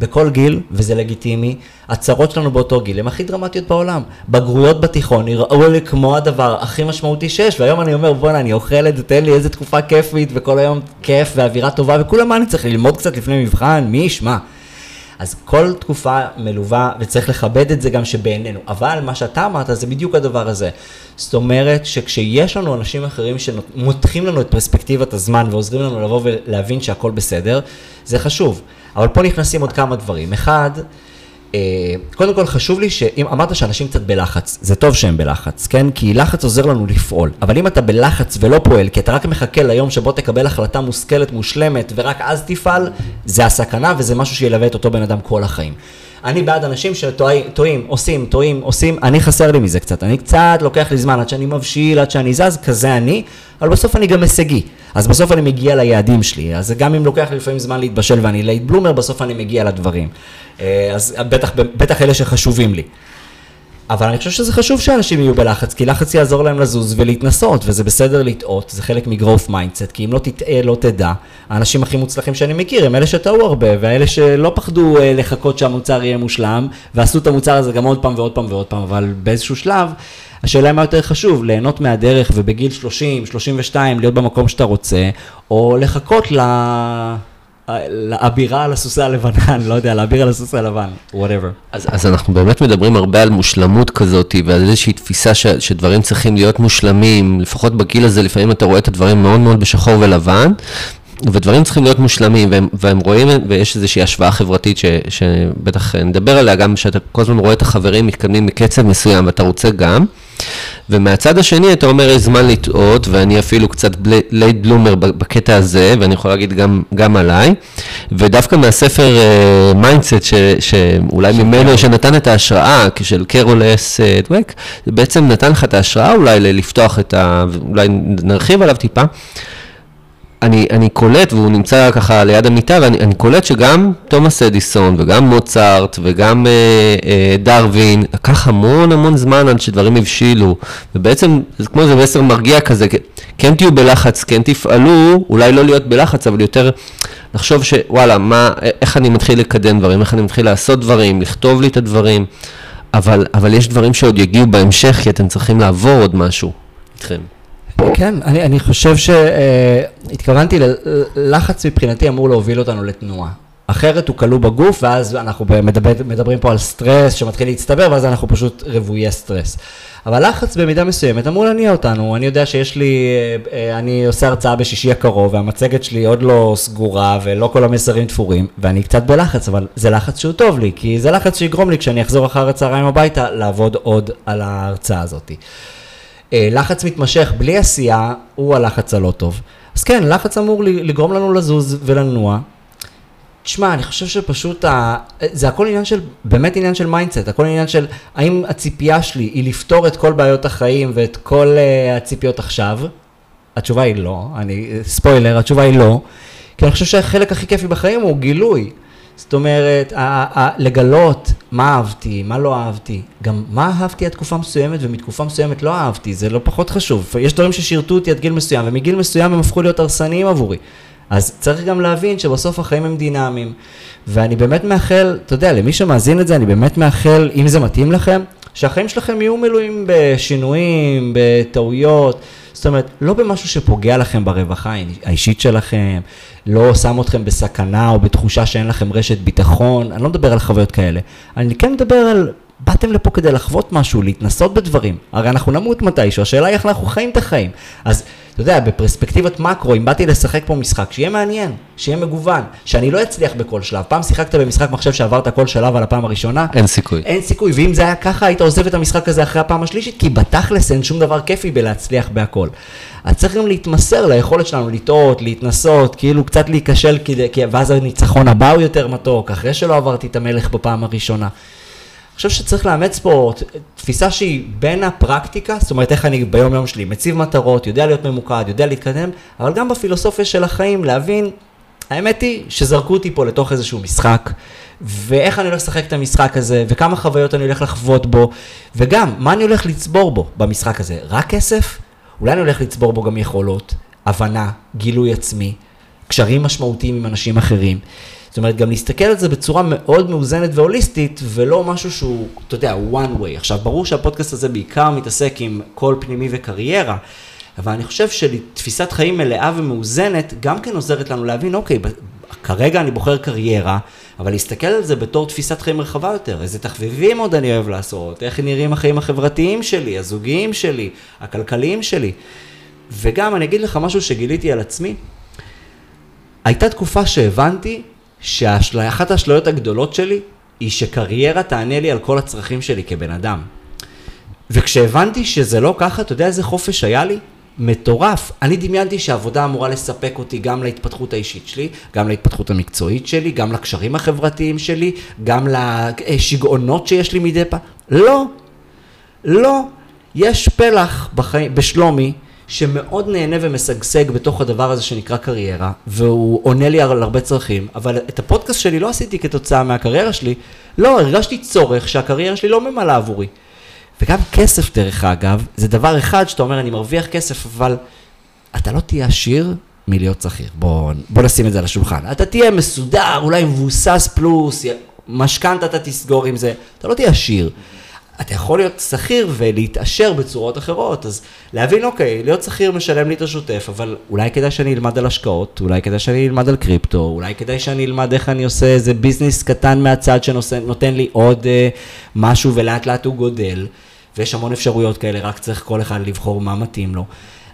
בכל גיל, וזה לגיטימי, הצרות שלנו באותו גיל הן הכי דרמטיות בעולם. בגרויות בתיכון נראו לי כמו הדבר הכי משמעותי שיש, והיום אני אומר, בואנה, אני אוכל את זה, תן לי איזה תקופה כיפית, וכל היום כיף ואווירה טובה, וכולם, מה אני צריך ללמוד קצת לפני מבחן? מי ישמע? אז כל תקופה מלווה, וצריך לכבד את זה גם שבינינו. אבל מה שאתה אמרת זה בדיוק הדבר הזה. זאת אומרת שכשיש לנו אנשים אחרים שמותחים לנו את פרספקטיבת הזמן ועוזרים לנו לבוא ולהבין שהכל בסדר, זה חשוב. אבל פה נכנסים עוד כמה דברים. אחד, קודם כל חשוב לי שאם אמרת שאנשים קצת בלחץ, זה טוב שהם בלחץ, כן? כי לחץ עוזר לנו לפעול. אבל אם אתה בלחץ ולא פועל, כי אתה רק מחכה ליום שבו תקבל החלטה מושכלת, מושלמת, ורק אז תפעל, זה הסכנה וזה משהו שילווה את אותו בן אדם כל החיים. אני בעד אנשים שטועים, עושים, טועים, עושים, אני חסר לי מזה קצת, אני קצת לוקח לי זמן עד שאני מבשיל, עד שאני זז, כזה אני, אבל בסוף אני גם הישגי, אז בסוף אני מגיע ליעדים שלי, אז גם אם לוקח לי לפעמים זמן להתבשל ואני late bloomer, בסוף אני מגיע לדברים. אה, אז בטח, בטח אלה שחשובים לי. אבל אני חושב שזה חשוב שאנשים יהיו בלחץ, כי לחץ יעזור להם לזוז ולהתנסות, וזה בסדר לטעות, זה חלק מ growth mindset, כי אם לא תטעה, לא תדע. האנשים הכי מוצלחים שאני מכיר הם אלה שטעו הרבה, ואלה שלא פחדו אה, לחכות שהמוצר יהיה מושלם, ועשו את המוצר הזה גם עוד פעם ועוד פעם ועוד פעם, אבל באיזשהו שלב, השאלה מה יותר חשוב, ליהנות מהדרך ובגיל 30, 32, להיות במקום שאתה רוצה, או לחכות ל... לאבירה על הסוסה הלבנה, אני לא יודע, לאביר על הסוס הלבן, whatever. אז, אז אנחנו באמת מדברים הרבה על מושלמות כזאת, ועל איזושהי תפיסה ש, שדברים צריכים להיות מושלמים, לפחות בגיל הזה, לפעמים אתה רואה את הדברים מאוד מאוד בשחור ולבן, ודברים צריכים להיות מושלמים, והם, והם רואים, ויש איזושהי השוואה חברתית ש, שבטח נדבר עליה, גם שאתה כל הזמן רואה את החברים מתקדמים בקצב מסוים, ואתה רוצה גם. ומהצד השני אתה אומר יש זמן לטעות, ואני אפילו קצת late bloomer בקטע הזה, ואני יכול להגיד גם, גם עליי, ודווקא מהספר Mindset, uh, שאולי ממנו, שנתן את ההשראה, של קרול אס דוואק, זה בעצם נתן לך את ההשראה אולי לפתוח את ה... אולי נרחיב עליו טיפה. אני, אני קולט, והוא נמצא ככה ליד המיטה, ואני קולט שגם תומאס אדיסון, וגם מוצרט, וגם אה, אה, דרווין, לקח המון המון זמן עד שדברים הבשילו, ובעצם זה כמו איזה מסר מרגיע כזה, כן תהיו בלחץ, כן תפעלו, אולי לא להיות בלחץ, אבל יותר לחשוב שוואלה, מה, איך אני מתחיל לקדם דברים, איך אני מתחיל לעשות דברים, לכתוב לי את הדברים, אבל, אבל יש דברים שעוד יגיעו בהמשך, כי אתם צריכים לעבור עוד משהו איתכם. כן, אני, אני חושב שהתכוונתי, ללחץ מבחינתי אמור להוביל אותנו לתנועה. אחרת הוא כלוא בגוף, ואז אנחנו מדבר, מדברים פה על סטרס שמתחיל להצטבר, ואז אנחנו פשוט רוויי סטרס. אבל לחץ במידה מסוימת אמור להניע אותנו. אני יודע שיש לי, אה, אני עושה הרצאה בשישי הקרוב, והמצגת שלי עוד לא סגורה, ולא כל המסרים תפורים, ואני קצת בלחץ, אבל זה לחץ שהוא טוב לי, כי זה לחץ שיגרום לי כשאני אחזור אחר הצהריים הביתה, לעבוד עוד על ההרצאה הזאת. אה, לחץ מתמשך בלי עשייה הוא הלחץ הלא טוב. אז כן, לחץ אמור לגרום לנו לזוז ולנוע. תשמע, אני חושב שפשוט, ה... זה הכל עניין של, באמת עניין של mindset, הכל עניין של האם הציפייה שלי היא לפתור את כל בעיות החיים ואת כל uh, הציפיות עכשיו? התשובה היא לא, אני, ספוילר, התשובה היא לא, כי אני חושב שהחלק הכי כיפי בחיים הוא גילוי. זאת אומרת, לגלות מה אהבתי, מה לא אהבתי, גם מה אהבתי עד תקופה מסוימת ומתקופה מסוימת לא אהבתי, זה לא פחות חשוב. יש דברים ששירתו אותי עד גיל מסוים, ומגיל מסוים הם הפכו להיות הרסניים עבורי. אז צריך גם להבין שבסוף החיים הם דינמיים. ואני באמת מאחל, אתה יודע, למי שמאזין את זה, אני באמת מאחל, אם זה מתאים לכם, שהחיים שלכם יהיו מלואים בשינויים, בטעויות. זאת אומרת, לא במשהו שפוגע לכם ברווחה האישית שלכם, לא שם אתכם בסכנה או בתחושה שאין לכם רשת ביטחון, אני לא מדבר על חוויות כאלה. אני כן מדבר על, באתם לפה כדי לחוות משהו, להתנסות בדברים. הרי אנחנו נמות מתישהו, השאלה היא איך אנחנו חיים את החיים. אז אתה יודע, בפרספקטיבת מקרו, אם באתי לשחק פה משחק, שיהיה מעניין, שיהיה מגוון, שאני לא אצליח בכל שלב. פעם שיחקת במשחק מחשב שעברת כל שלב על הפעם הראשונה? אין סיכוי. אין סיכוי, ואם זה היה ככה, היית עוזב את המשחק הזה אחרי הפעם השלישית, כי בתכלס אין שום דבר כיפי בלהצליח בהכל. אז צריך גם להתמסר ליכולת שלנו לטעות, להתנסות, כאילו קצת להיכשל, כי, ואז הניצחון הבא הוא יותר מתוק, אחרי שלא עברתי את המלך בפעם הראשונה. חושב שצריך לאמץ פה תפיסה שהיא בין הפרקטיקה, זאת אומרת איך אני ביום יום שלי מציב מטרות, יודע להיות ממוקד, יודע להתקדם, אבל גם בפילוסופיה של החיים, להבין, האמת היא שזרקו אותי פה לתוך איזשהו משחק, ואיך אני הולך לשחק את המשחק הזה, וכמה חוויות אני הולך לחוות בו, וגם, מה אני הולך לצבור בו במשחק הזה? רק כסף? אולי אני הולך לצבור בו גם יכולות, הבנה, גילוי עצמי, קשרים משמעותיים עם אנשים אחרים. זאת אומרת, גם להסתכל על זה בצורה מאוד מאוזנת והוליסטית, ולא משהו שהוא, אתה יודע, one way. עכשיו, ברור שהפודקאסט הזה בעיקר מתעסק עם קול פנימי וקריירה, אבל אני חושב שתפיסת חיים מלאה ומאוזנת גם כן עוזרת לנו להבין, אוקיי, כרגע אני בוחר קריירה, אבל להסתכל על זה בתור תפיסת חיים רחבה יותר, איזה תחביבים עוד אני אוהב לעשות, איך נראים החיים החברתיים שלי, הזוגיים שלי, הכלכליים שלי. וגם אני אגיד לך משהו שגיליתי על עצמי, הייתה תקופה שהבנתי שאחת האשליות הגדולות שלי היא שקריירה תענה לי על כל הצרכים שלי כבן אדם. וכשהבנתי שזה לא ככה, אתה יודע איזה חופש היה לי? מטורף. אני דמיינתי שהעבודה אמורה לספק אותי גם להתפתחות האישית שלי, גם להתפתחות המקצועית שלי, גם לקשרים החברתיים שלי, גם לשגעונות שיש לי מדי פעם. לא, לא. יש פלח בחי... בשלומי שמאוד נהנה ומשגשג בתוך הדבר הזה שנקרא קריירה, והוא עונה לי על הרבה צרכים, אבל את הפודקאסט שלי לא עשיתי כתוצאה מהקריירה שלי, לא, הרגשתי צורך שהקריירה שלי לא ממלאה עבורי. וגם כסף, דרך אגב, זה דבר אחד שאתה אומר, אני מרוויח כסף, אבל אתה לא תהיה עשיר מלהיות שכיר. בוא, בוא נשים את זה על השולחן. אתה תהיה מסודר, אולי מבוסס פלוס, משכנתה אתה תסגור עם זה, אתה לא תהיה עשיר. אתה יכול להיות שכיר ולהתעשר בצורות אחרות, אז להבין, אוקיי, להיות שכיר משלם לי את השוטף, אבל אולי כדאי שאני אלמד על השקעות, אולי כדאי שאני אלמד על קריפטו, אולי כדאי שאני אלמד איך אני עושה איזה ביזנס קטן מהצד שנותן לי עוד אה, משהו ולאט לאט הוא גודל, ויש המון אפשרויות כאלה, רק צריך כל אחד לבחור מה מתאים לו.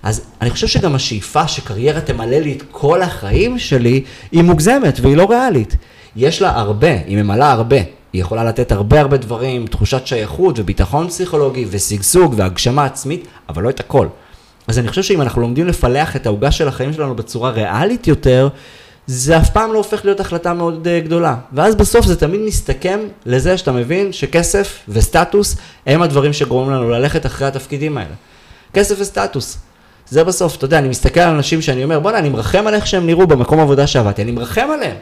אז אני חושב שגם השאיפה שקריירה תמלא לי את כל החיים שלי, היא מוגזמת והיא לא ריאלית. יש לה הרבה, היא ממלאה הרבה. היא יכולה לתת הרבה הרבה דברים, תחושת שייכות וביטחון פסיכולוגי ושגשוג והגשמה עצמית, אבל לא את הכל. אז אני חושב שאם אנחנו לומדים לפלח את העוגה של החיים שלנו בצורה ריאלית יותר, זה אף פעם לא הופך להיות החלטה מאוד uh, גדולה. ואז בסוף זה תמיד מסתכם לזה שאתה מבין שכסף וסטטוס הם הדברים שגורמים לנו ללכת אחרי התפקידים האלה. כסף וסטטוס. זה בסוף, אתה יודע, אני מסתכל על אנשים שאני אומר, בוא'נה, אני מרחם על איך שהם נראו במקום עבודה שעבדתי, אני מרחם עליהם.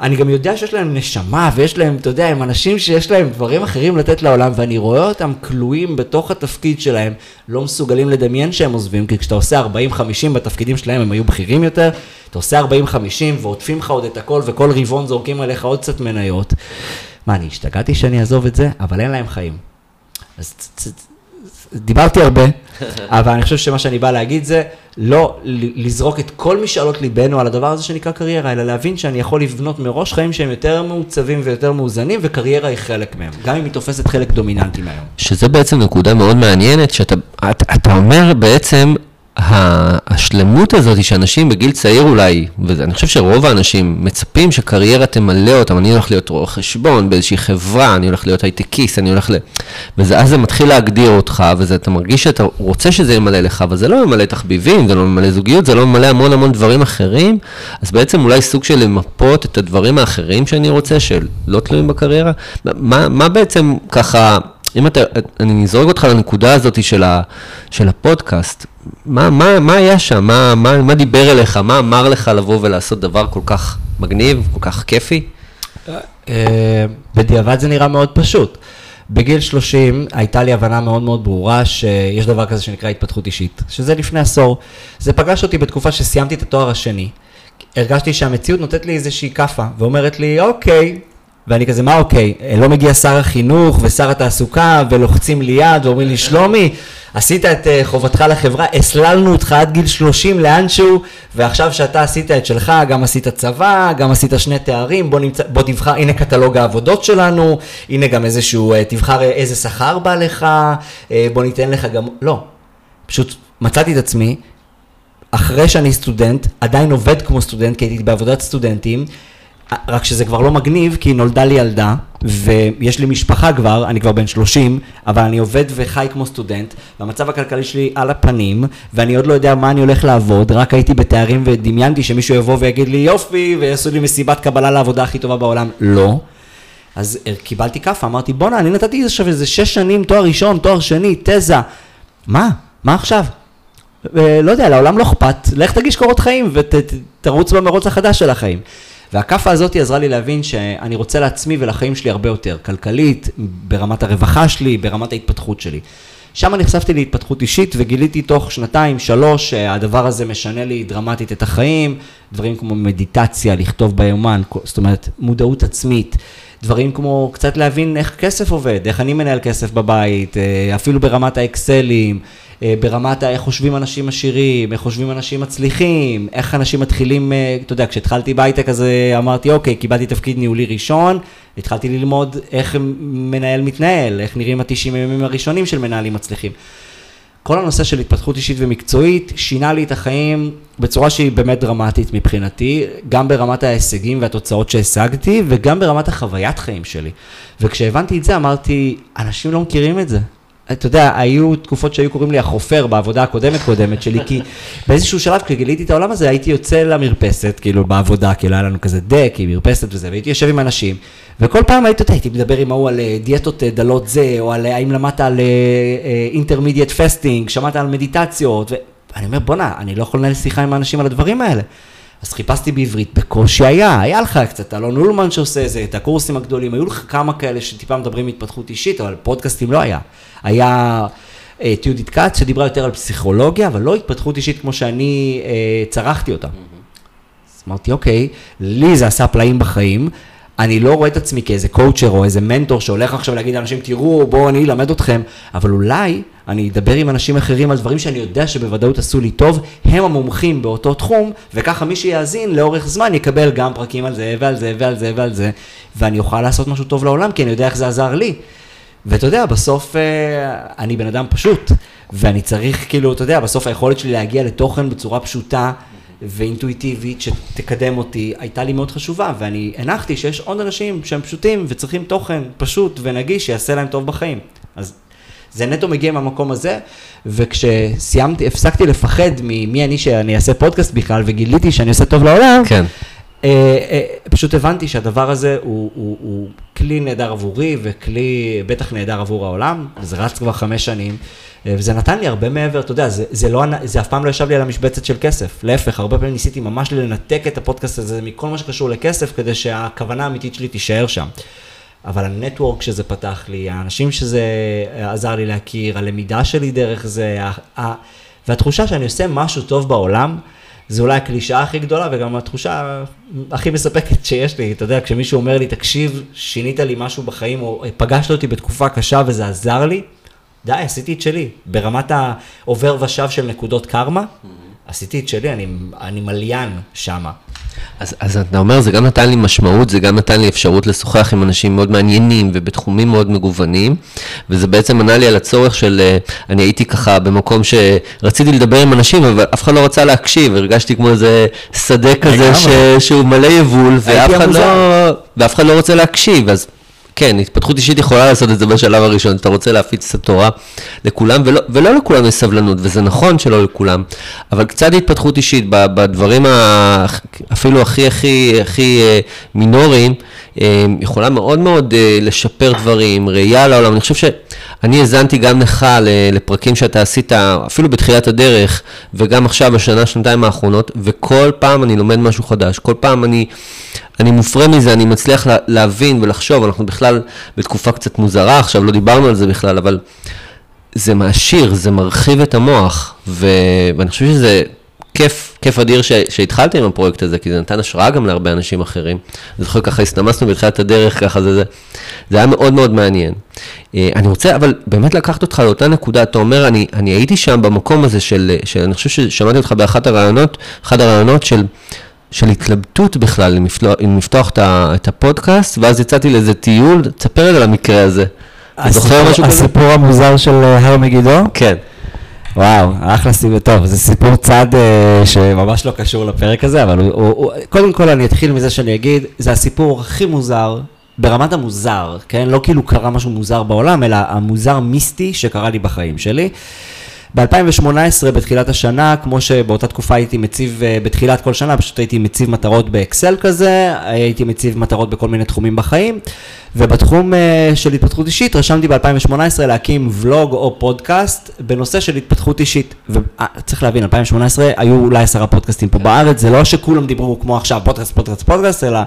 אני גם יודע שיש להם נשמה, ויש להם, אתה יודע, הם אנשים שיש להם דברים אחרים לתת לעולם, ואני רואה אותם כלואים בתוך התפקיד שלהם, לא מסוגלים לדמיין שהם עוזבים, כי כשאתה עושה 40-50 בתפקידים שלהם, הם היו בכירים יותר, אתה עושה 40-50 ועוטפים לך עוד את הכל, וכל רבעון זורקים עליך עוד קצת מניות. מה, אני השתגעתי שאני אעזוב את זה? אבל אין להם חיים. אז דיברתי הרבה, אבל אני חושב שמה שאני בא להגיד זה לא לזרוק את כל משאלות ליבנו על הדבר הזה שנקרא קריירה, אלא להבין שאני יכול לבנות מראש חיים שהם יותר מעוצבים ויותר מאוזנים, וקריירה היא חלק מהם, גם אם היא תופסת חלק דומיננטי מהיום. שזה בעצם נקודה מאוד מעניינת, שאתה אתה אומר בעצם, השלמות הזאת שאנשים בגיל צעיר אולי, ואני חושב שרוב האנשים מצפים שקריירה תמלא אותם, אני הולך להיות רואה חשבון באיזושהי חברה, אני הולך להיות הייטקיסט, אני הולך ל... ואז זה מתחיל להגדיר אותך, ואתה מרגיש שאתה רוצה שזה ימלא לך, אבל זה לא ממלא תחביבים, זה לא ממלא זוגיות, זה לא ממלא המון המון דברים אחרים, אז בעצם אולי סוג של למפות את הדברים האחרים שאני רוצה, שלא תלויים בקריירה. מה, מה בעצם ככה... אם אתה, אני זורק אותך לנקודה הזאת של, ה, של הפודקאסט, מה, מה, מה היה שם? מה, מה, מה דיבר אליך? מה אמר לך לבוא ולעשות דבר כל כך מגניב, כל כך כיפי? אה, בדיעבד זה נראה מאוד פשוט. בגיל 30 הייתה לי הבנה מאוד מאוד ברורה שיש דבר כזה שנקרא התפתחות אישית, שזה לפני עשור. זה פגש אותי בתקופה שסיימתי את התואר השני. הרגשתי שהמציאות נותנת לי איזושהי כאפה, ואומרת לי, אוקיי, ואני כזה, מה אוקיי? לא מגיע שר החינוך ושר התעסוקה ולוחצים לי יד ואומרים לי, שלומי, עשית את אה, חובתך לחברה, הסללנו אותך עד גיל 30 לאנשהו, ועכשיו שאתה עשית את שלך, גם עשית צבא, גם עשית שני תארים, בוא, נמצא, בוא תבחר, הנה קטלוג העבודות שלנו, הנה גם איזשהו, אה, תבחר איזה שכר בא לך, אה, בוא ניתן לך גם, לא. פשוט מצאתי את עצמי אחרי שאני סטודנט, עדיין עובד כמו סטודנט, כי הייתי בעבודת סטודנטים, רק שזה כבר לא מגניב, כי נולדה לי ילדה, ויש לי משפחה כבר, אני כבר בן 30, אבל אני עובד וחי כמו סטודנט, והמצב הכלכלי שלי על הפנים, ואני עוד לא יודע מה אני הולך לעבוד, רק הייתי בתארים ודמיינתי שמישהו יבוא ויגיד לי יופי, ויעשו לי מסיבת קבלה לעבודה הכי טובה בעולם. לא. אז קיבלתי כאפה, אמרתי בואנה, אני נתתי עכשיו איזה שש שנים, תואר ראשון, תואר שני, תזה. מה? מה עכשיו? לא יודע, לעולם לא אכפת, לך תגיש קורות חיים ותרוץ במרוץ החדש של החיים. והכאפה הזאת עזרה לי להבין שאני רוצה לעצמי ולחיים שלי הרבה יותר, כלכלית, ברמת הרווחה שלי, ברמת ההתפתחות שלי. שם נחשפתי להתפתחות אישית וגיליתי תוך שנתיים, שלוש, שהדבר הזה משנה לי דרמטית את החיים, דברים כמו מדיטציה, לכתוב ביומן, זאת אומרת, מודעות עצמית, דברים כמו קצת להבין איך כסף עובד, איך אני מנהל כסף בבית, אה, אפילו ברמת האקסלים, ברמת איך חושבים אנשים עשירים, איך חושבים אנשים מצליחים, איך אנשים מתחילים, אה, אתה יודע, כשהתחלתי בהייטק אז אמרתי, אוקיי, קיבלתי תפקיד ניהולי ראשון, התחלתי ללמוד איך מנהל מתנהל, איך נראים התשעים הימים הראשונים של מנהלים מצליחים. כל הנושא של התפתחות אישית ומקצועית שינה לי את החיים בצורה שהיא באמת דרמטית מבחינתי, גם ברמת ההישגים והתוצאות שהשגתי וגם ברמת החוויית חיים שלי. וכשהבנתי את זה אמרתי, אנשים לא מכירים את זה. אתה יודע, היו תקופות שהיו קוראים לי החופר בעבודה הקודמת קודמת שלי, כי [laughs] באיזשהו שלב כשגיליתי את העולם הזה הייתי יוצא למרפסת, כאילו בעבודה, כאילו היה לנו כזה דק עם מרפסת וזה, והייתי יושב עם אנשים, וכל פעם הייתי, הייתי מדבר עם ההוא על אה, דיאטות אה, דלות זה, או על אה, האם למדת על intermittent fasting, שמעת על מדיטציות, ואני אומר בואנה, אני לא יכול לנהל שיחה עם האנשים על הדברים האלה. אז חיפשתי בעברית, בקושי היה, היה לך קצת אלון אולמן שעושה זה, את הקורסים הגדולים, היו לך כמה כאלה שטיפה מדברים התפתחות אישית, אבל פודקאסטים לא היה. היה את אה, יהודית כץ שדיברה יותר על פסיכולוגיה, אבל לא התפתחות אישית כמו שאני אה, צרכתי אותה. אז אמרתי, אוקיי, לי זה עשה פלאים בחיים, אני לא רואה את עצמי כאיזה קואוצ'ר או איזה מנטור שהולך עכשיו להגיד לאנשים, תראו, בואו אני אלמד אתכם, אבל אולי אני אדבר עם אנשים אחרים על דברים שאני יודע שבוודאות עשו לי טוב, הם המומחים באותו תחום, וככה מי שיאזין לאורך זמן יקבל גם פרקים על זה ועל זה ועל זה ועל זה, ואני אוכל לעשות משהו טוב לעולם, כי אני יודע איך זה עזר לי. ואתה יודע, בסוף אה, אני בן אדם פשוט, ואני צריך, כאילו, אתה יודע, בסוף היכולת שלי להגיע לתוכן בצורה פשוטה ואינטואיטיבית שתקדם אותי, הייתה לי מאוד חשובה, ואני הנחתי שיש עוד אנשים שהם פשוטים וצריכים תוכן פשוט ונגיש שיעשה להם טוב בחיים. אז זה נטו מגיע מהמקום הזה, וכשסיימתי, הפסקתי לפחד ממי אני שאני אעשה פודקאסט בכלל, וגיליתי שאני עושה טוב לעולם, כן. אה, אה, פשוט הבנתי שהדבר הזה הוא, הוא, הוא כלי נהדר עבורי וכלי בטח נהדר עבור העולם, וזה רץ כבר חמש שנים, וזה נתן לי הרבה מעבר, אתה יודע, זה, זה, לא, זה אף פעם לא ישב לי על המשבצת של כסף, להפך, הרבה פעמים ניסיתי ממש לנתק את הפודקאסט הזה מכל מה שקשור לכסף, כדי שהכוונה האמיתית שלי תישאר שם. אבל הנטוורק שזה פתח לי, האנשים שזה עזר לי להכיר, הלמידה שלי דרך זה, והתחושה שאני עושה משהו טוב בעולם, זה אולי הקלישאה הכי גדולה וגם התחושה הכי מספקת שיש לי. אתה יודע, כשמישהו אומר לי, תקשיב, שינית לי משהו בחיים, או פגשת אותי בתקופה קשה וזה עזר לי, די, עשיתי את שלי. ברמת העובר ושב של נקודות קרמה, mm-hmm. עשיתי את שלי, אני, אני מליין שמה. אז, אז אתה אומר, זה גם נתן לי משמעות, זה גם נתן לי אפשרות לשוחח עם אנשים מאוד מעניינים ובתחומים מאוד מגוונים, וזה בעצם ענה לי על הצורך של, אה, אני הייתי ככה במקום שרציתי לדבר עם אנשים, אבל אף אחד לא רצה להקשיב, הרגשתי כמו איזה שדה כזה ש, שהוא מלא יבול, ואף אחד, לא, ואף אחד לא רוצה להקשיב, אז כן, התפתחות אישית יכולה לעשות את זה בשלב הראשון, אתה רוצה להפיץ את התורה לכולם, ולא, ולא לכולם יש סבלנות, וזה נכון שלא לכולם, אבל קצת התפתחות אישית בדברים אפילו הכי הכי הכי אה, מינוריים, אה, יכולה מאוד מאוד אה, לשפר דברים, ראייה לעולם. אני חושב שאני האזנתי גם לך לפרקים שאתה עשית, אפילו בתחילת הדרך, וגם עכשיו, בשנה, שנתיים האחרונות, וכל פעם אני לומד משהו חדש. כל פעם אני, אני מופרה מזה, אני מצליח להבין ולחשוב, אנחנו בכלל בתקופה קצת מוזרה עכשיו, לא דיברנו על זה בכלל, אבל זה מעשיר, זה מרחיב את המוח, ו... ואני חושב שזה כיף, כיף אדיר ש, שהתחלתי עם הפרויקט הזה, כי זה נתן השראה גם להרבה אנשים אחרים. אני זוכר ככה הסתמסנו בתחילת הדרך, ככה זה, זה, זה היה מאוד מאוד מעניין. אה, אני רוצה אבל באמת לקחת אותך לאותה נקודה, אתה אומר, אני, אני הייתי שם במקום הזה של, של, אני חושב ששמעתי אותך באחת הרעיונות, אחד הרעיונות של... של התלבטות בכלל, אם לפתוח, אם לפתוח את הפודקאסט, ואז יצאתי לאיזה טיול, תספר על המקרה הזה. כזה? הסיפור המוזר של אה, הר מגידו? כן. וואו, אחלה סיפור, טוב, זה סיפור צד uh, שממש לא קשור לפרק הזה, אבל הוא, הוא, הוא, קודם כל אני אתחיל מזה שאני אגיד, זה הסיפור הכי מוזר, ברמת המוזר, כן? לא כאילו קרה משהו מוזר בעולם, אלא המוזר מיסטי שקרה לי בחיים שלי. ב-2018, בתחילת השנה, כמו שבאותה תקופה הייתי מציב, אה, בתחילת כל שנה, פשוט הייתי מציב מטרות באקסל כזה, הייתי מציב מטרות בכל מיני תחומים בחיים, ובתחום אה, של התפתחות אישית, רשמתי ב-2018 להקים ולוג או פודקאסט בנושא של התפתחות אישית. וצריך להבין, 2018 היו אולי עשרה פודקאסטים פה בארץ, זה לא שכולם דיברו כמו עכשיו, פודקאסט, פודקאסט, פודקאסט, אלא...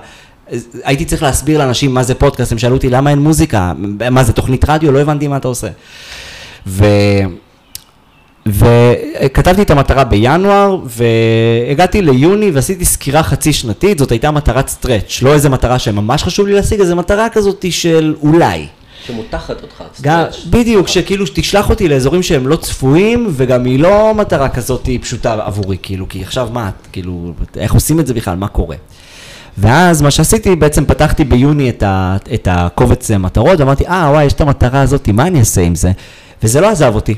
הייתי צריך להסביר לאנשים מה זה פודקאסט, הם שאלו אותי למה אין מוזיקה, מה זה תוכנית רדיו, לא הבנתי מה אתה עושה. ו... וכתבתי את המטרה בינואר, והגעתי ליוני ועשיתי סקירה חצי שנתית, זאת הייתה מטרת stretch, לא איזה מטרה שממש חשוב לי להשיג, איזה מטרה כזאת של אולי. שמותחת אותך, stretch. בדיוק, שכאילו תשלח אותי לאזורים שהם לא צפויים, וגם היא לא מטרה כזאת פשוטה עבורי, כאילו, כי עכשיו מה, כאילו, איך עושים את זה בכלל, מה קורה? ואז מה שעשיתי, בעצם פתחתי ביוני את, ה, את הקובץ מטרות, ואמרתי, אה, וואי, יש את המטרה הזאת, מה אני אעשה עם זה? וזה לא עזב אותי.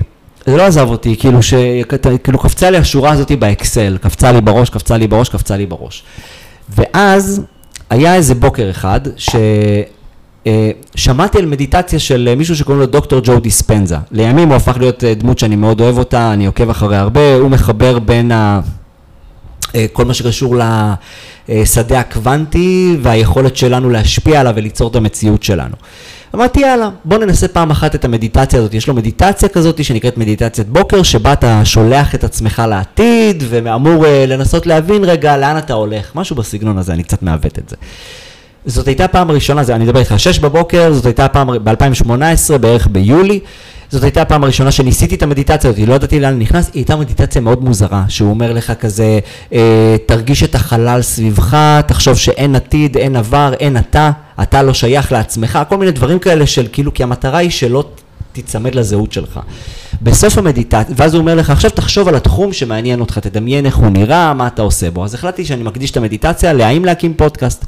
זה לא עזב אותי, כאילו, ש... כאילו קפצה לי השורה הזאת באקסל, קפצה לי בראש, קפצה לי בראש, קפצה לי בראש. ואז היה איזה בוקר אחד, ששמעתי אה, על מדיטציה של מישהו שקוראים לו דוקטור ג'ו דיספנזה. לימים הוא הפך להיות אה, דמות שאני מאוד אוהב אותה, אני עוקב אחרי הרבה, הוא מחבר בין ה... אה, כל מה שקשור לשדה הקוונטי והיכולת שלנו להשפיע עליו וליצור את המציאות שלנו. אמרתי יאללה, בוא ננסה פעם אחת את המדיטציה הזאת. יש לו מדיטציה כזאת שנקראת מדיטציית בוקר, שבה אתה שולח את עצמך לעתיד ואמור uh, לנסות להבין רגע לאן אתה הולך. משהו בסגנון הזה, אני קצת מעוות את זה. זאת הייתה פעם ראשונה, אני מדבר איתך, שש בבוקר, זאת הייתה פעם ב-2018, בערך ביולי. זאת הייתה הפעם הראשונה שניסיתי את המדיטציה הזאת, לא ידעתי לאן נכנס, היא הייתה מדיטציה מאוד מוזרה, שהוא אומר לך כזה, אה, תרגיש את החלל סביבך, תחשוב שאין עתיד, אין עבר, אין אתה, אתה לא שייך לעצמך, כל מיני דברים כאלה של כאילו, כי המטרה היא שלא תיצמד לזהות שלך. בסוף המדיטציה, ואז הוא אומר לך, עכשיו תחשוב על התחום שמעניין אותך, תדמיין איך הוא נראה, מה אתה עושה בו. אז החלטתי שאני מקדיש את המדיטציה להאם להקים פודקאסט.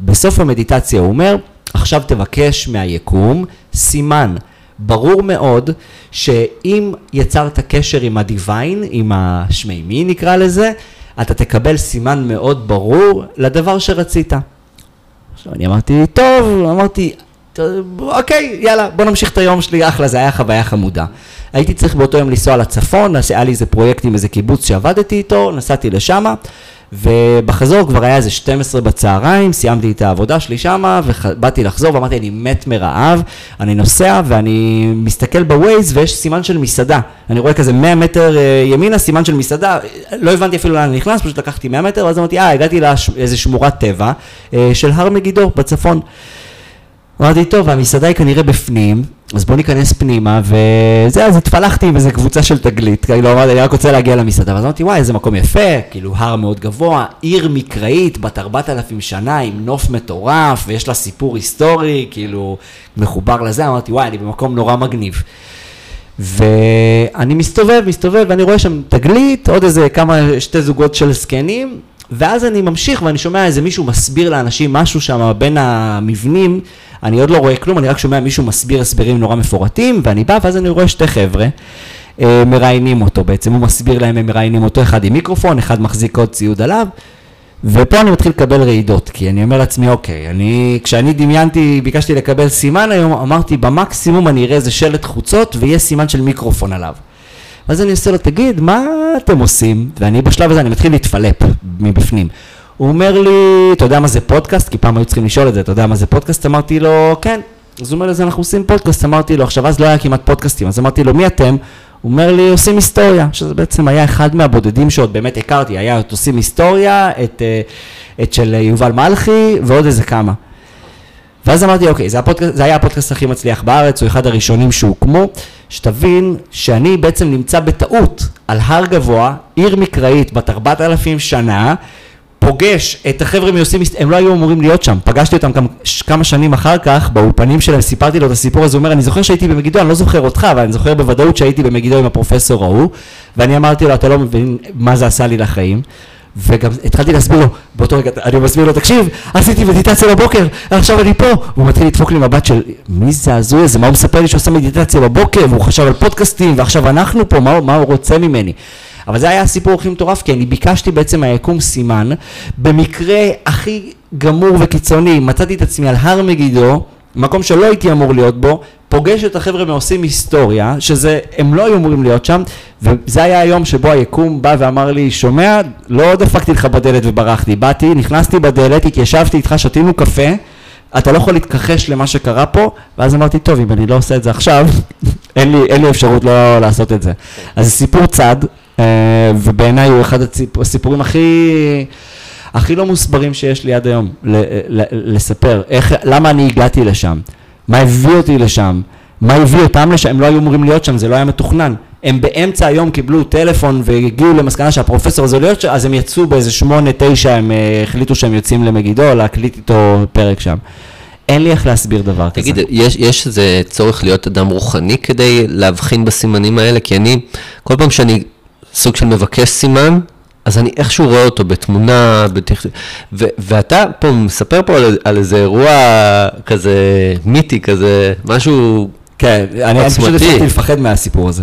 בסוף המדיטציה הוא אומר, עכשיו תבקש מהיקום סימן. ברור מאוד שאם יצרת קשר עם הדיוויין, עם השמימי נקרא לזה, אתה תקבל סימן מאוד ברור לדבר שרצית. עכשיו אני אמרתי, טוב, אמרתי, אוקיי, יאללה, בוא נמשיך את היום שלי, אחלה, זה היה חוויה חמודה. הייתי צריך באותו יום לנסוע לצפון, היה לי איזה פרויקט עם איזה קיבוץ שעבדתי איתו, נסעתי לשמה, ובחזור כבר היה איזה 12 בצהריים, סיימתי את העבודה שלי שמה, ובאתי לחזור ואמרתי, אני מת מרעב, אני נוסע ואני מסתכל בווייז ויש סימן של מסעדה. אני רואה כזה 100 מטר אה, ימינה, סימן של מסעדה, לא הבנתי אפילו לאן אני נכנס, פשוט לקחתי 100 מטר, ואז אמרתי, אה, הגעתי לאיזה שמורת טבע אה, של הר מגידו בצפון. אמרתי, טוב, המסעדה היא כנראה בפנים, אז בוא ניכנס פנימה, וזה, אז התפלחתי עם איזה קבוצה של תגלית, כאילו אמרתי, אני רק רוצה להגיע למסעדה, ואז אמרתי, וואי, איזה מקום יפה, כאילו הר מאוד גבוה, עיר מקראית, בת 4,000 שנה, עם נוף מטורף, ויש לה סיפור היסטורי, כאילו, מחובר לזה, אמרתי, וואי, אני במקום נורא מגניב. ואני מסתובב, מסתובב, ואני רואה שם תגלית, עוד איזה כמה, שתי זוגות של זקנים, ואז אני ממשיך ואני שומע איזה מישהו מסביר לאנשים משהו שם בין המבנים, אני עוד לא רואה כלום, אני רק שומע מישהו מסביר הסברים נורא מפורטים, ואני בא ואז אני רואה שתי חבר'ה. אה, מראיינים אותו בעצם, הוא מסביר להם, הם מראיינים אותו, אחד עם מיקרופון, אחד מחזיק עוד ציוד עליו, ופה אני מתחיל לקבל רעידות, כי אני אומר לעצמי, אוקיי, אני, כשאני דמיינתי, ביקשתי לקבל סימן היום, אמרתי, במקסימום אני אראה איזה שלט חוצות ויהיה סימן של מיקרופון עליו. ואז אני עושה לו, תגיד, מה אתם עושים? ואני בשלב הזה, אני מתחיל להתפלפ מבפנים. הוא אומר לי, אתה יודע מה זה פודקאסט? כי פעם היו צריכים לשאול את זה, אתה יודע מה זה פודקאסט? אמרתי לו, כן. אז הוא אומר לי, אנחנו עושים פודקאסט. אמרתי לו, עכשיו אז לא היה כמעט פודקאסטים, אז אמרתי לו, מי אתם? הוא אומר לי, עושים היסטוריה, שזה בעצם היה אחד מהבודדים שעוד באמת הכרתי, היה את עושים היסטוריה, את, אה, את של יובל מלכי ועוד איזה כמה. ואז אמרתי, אוקיי, זה, הפודקאסט, זה היה הפודקאסט הכי מצליח בארץ, הוא אחד הראשונים שהוקמו, שתבין שאני בעצם נמצא בטעות על הר גבוה, עיר מקראית בת 4,000 שנה, פוגש את החבר'ה מיוסים, הם לא היו אמורים להיות שם, פגשתי אותם כמה, כמה שנים אחר כך, באולפנים שלהם, סיפרתי לו את הסיפור הזה, הוא אומר, אני זוכר שהייתי במגידו, אני לא זוכר אותך, אבל אני זוכר בוודאות שהייתי במגידו עם הפרופסור ההוא, ואני אמרתי לו, אתה לא מבין מה זה עשה לי לחיים, וגם התחלתי להסביר לו, באותו רגע, אני מסביר לו, תקשיב, עשיתי מדיטציה בבוקר, עכשיו אני פה. והוא מתחיל לדפוק לי מבט של, מי זה הזוי הזה? מה הוא מספר לי שהוא עושה מדיטציה בבוקר, והוא חשב על פודקאסטים, ועכשיו אנחנו פה, מה, מה הוא רוצה ממני? אבל זה היה הסיפור הכי מטורף, כי אני ביקשתי בעצם מהיקום סימן, במקרה הכי גמור וקיצוני, מצאתי את עצמי על הר מגידו, מקום שלא הייתי אמור להיות בו, פוגש את החבר'ה מעושים היסטוריה, שזה, הם לא היו אמורים להיות שם, וזה היה היום שבו היקום בא ואמר לי, שומע, לא דפקתי לך בדלת וברחתי, באתי, נכנסתי בדלת, התיישבתי איתך, שתינו קפה, אתה לא יכול להתכחש למה שקרה פה, ואז אמרתי, טוב, אם אני לא עושה את זה עכשיו, [laughs] אין לי, אין לי אפשרות לא לעשות את זה. אז זה סיפור צד, ובעיניי הוא אחד הסיפורים הכי... הכי לא מוסברים שיש לי עד היום, לספר, איך, למה אני הגעתי לשם, מה הביא אותי לשם, מה הביא אותם לשם, הם לא היו אמורים להיות שם, זה לא היה מתוכנן. הם באמצע היום קיבלו טלפון והגיעו למסקנה שהפרופסור הזה לא להיות שם, אז הם יצאו באיזה שמונה, תשע, הם אה, החליטו שהם יוצאים למגידו, להקליט איתו פרק שם. אין לי איך להסביר דבר תגיד, כזה. תגיד, יש, יש איזה צורך להיות אדם רוחני כדי להבחין בסימנים האלה? כי אני, כל פעם שאני סוג של מבקש סימן, אז אני איכשהו רואה אותו בתמונה, בתכ... ו- ואתה פה מספר פה על, על איזה אירוע כזה מיתי, כזה משהו כן, אני, אני פשוט התחלתי לפחד מהסיפור הזה.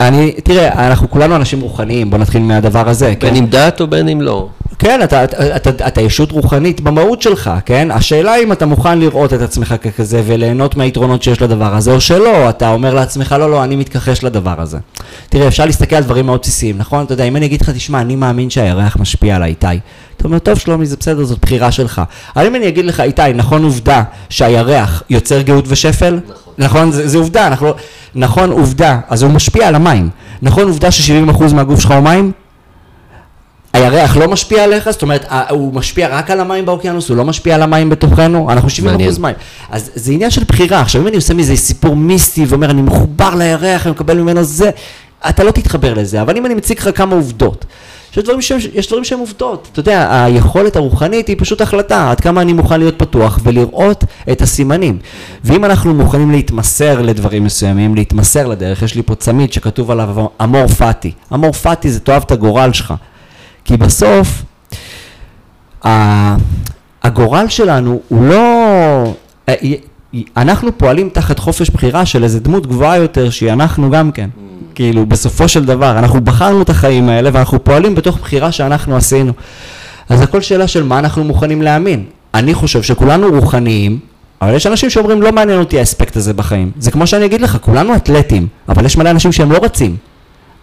אני, תראה, אנחנו כולנו אנשים רוחניים, בוא נתחיל מהדבר הזה. בין כן? אם דת או בין אם לא. כן, אתה, אתה, אתה, אתה ישות רוחנית במהות שלך, כן? השאלה אם אתה מוכן לראות את עצמך ככזה וליהנות מהיתרונות שיש לדבר הזה, או שלא, אתה אומר לעצמך, לא, לא, אני מתכחש לדבר הזה. תראה, אפשר להסתכל על דברים מאוד בסיסיים, נכון? אתה יודע, אם אני אגיד לך, תשמע, אני מאמין שהירח משפיע על האיתי. אתה אומר, טוב, שלומי, זה בסדר, זאת בחירה שלך. אבל אם אני אגיד לך, איתי, נכון עובדה שהירח יוצר גאות ושפל? נכון. נכון, זה, זה עובדה, אנחנו, לא- נכון עובדה, אז הוא משפיע על המים. נכון עובדה ש-70% מהגוף שלך הוא מים? הירח לא משפיע עליך, זאת אומרת, הוא משפיע רק על המים באוקיינוס, הוא לא משפיע על המים בתוכנו, אנחנו 70 אחוז מים. אז זה עניין של בחירה. עכשיו, אם אני עושה מזה סיפור מיסטי ואומר, אני מחובר לירח, אני מקבל ממנו זה, אתה לא תתחבר לזה. אבל אם אני מציג לך כמה עובדות, יש דברים, שהם, יש דברים שהם עובדות. אתה יודע, היכולת הרוחנית היא פשוט החלטה, עד כמה אני מוכן להיות פתוח ולראות את הסימנים. ואם אנחנו מוכנים להתמסר לדברים מסוימים, להתמסר לדרך, יש לי פה צמיד שכתוב עליו אמור פאטי. אמור פאטי זה תאהב את הגורל שלך. כי בסוף, הגורל שלנו הוא לא... אה, אנחנו פועלים תחת חופש בחירה של איזה דמות גבוהה יותר שהיא אנחנו גם כן. Mm. כאילו, בסופו של דבר, אנחנו בחרנו את החיים האלה ואנחנו פועלים בתוך בחירה שאנחנו עשינו. אז הכל שאלה של מה אנחנו מוכנים להאמין. אני חושב שכולנו רוחניים, אבל יש אנשים שאומרים לא מעניין אותי האספקט הזה בחיים. זה כמו שאני אגיד לך, כולנו אתלטים, אבל יש מלא אנשים שהם לא רצים.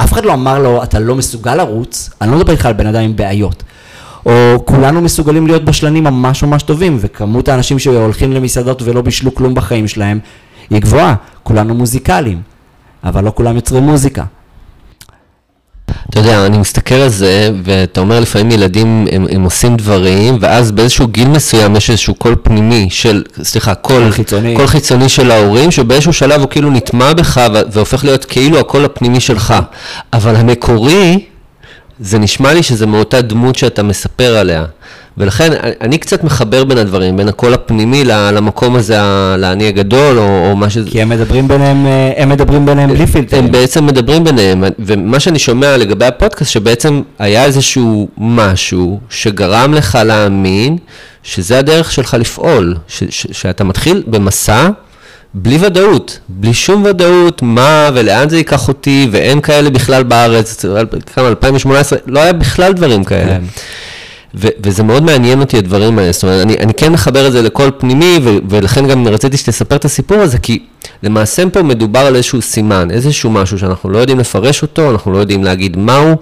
אף אחד לא אמר לו, אתה לא מסוגל לרוץ, אני לא מדבר איתך על בן אדם עם בעיות. או כולנו מסוגלים להיות בשלנים ממש ממש טובים, וכמות האנשים שהולכים למסעדות ולא בישלו כלום בחיים שלהם היא גבוהה. כולנו מוזיקליים, אבל לא כולם יוצרים מוזיקה. אתה יודע, אני מסתכל על זה, ואתה אומר לפעמים ילדים, הם, הם עושים דברים, ואז באיזשהו גיל מסוים יש איזשהו קול פנימי של, סליחה, קול חיצוני, קול חיצוני של ההורים, שבאיזשהו שלב הוא כאילו נטמע בך, והופך להיות כאילו הקול הפנימי שלך. אבל המקורי, זה נשמע לי שזה מאותה דמות שאתה מספר עליה. ולכן אני קצת מחבר בין הדברים, בין הקול הפנימי למקום הזה, לאני הגדול, או, או מה שזה... כי הם מדברים ביניהם, אה, הם מדברים ביניהם בלי פילטרים. הם בעצם מדברים ביניהם, ומה שאני שומע לגבי הפודקאסט, שבעצם היה איזשהו משהו שגרם לך להאמין שזה הדרך שלך לפעול, ש, ש, שאתה מתחיל במסע בלי ודאות, בלי שום ודאות מה ולאן זה ייקח אותי, ואין כאלה בכלל בארץ, כמה, 2018, לא היה בכלל דברים כאלה. ו- וזה מאוד מעניין אותי הדברים האלה, זאת אומרת, אני, אני כן מחבר את זה לקול פנימי, ו- ולכן גם רציתי שתספר את הסיפור הזה, כי למעשה פה מדובר על איזשהו סימן, איזשהו משהו שאנחנו לא יודעים לפרש אותו, אנחנו לא יודעים להגיד מהו,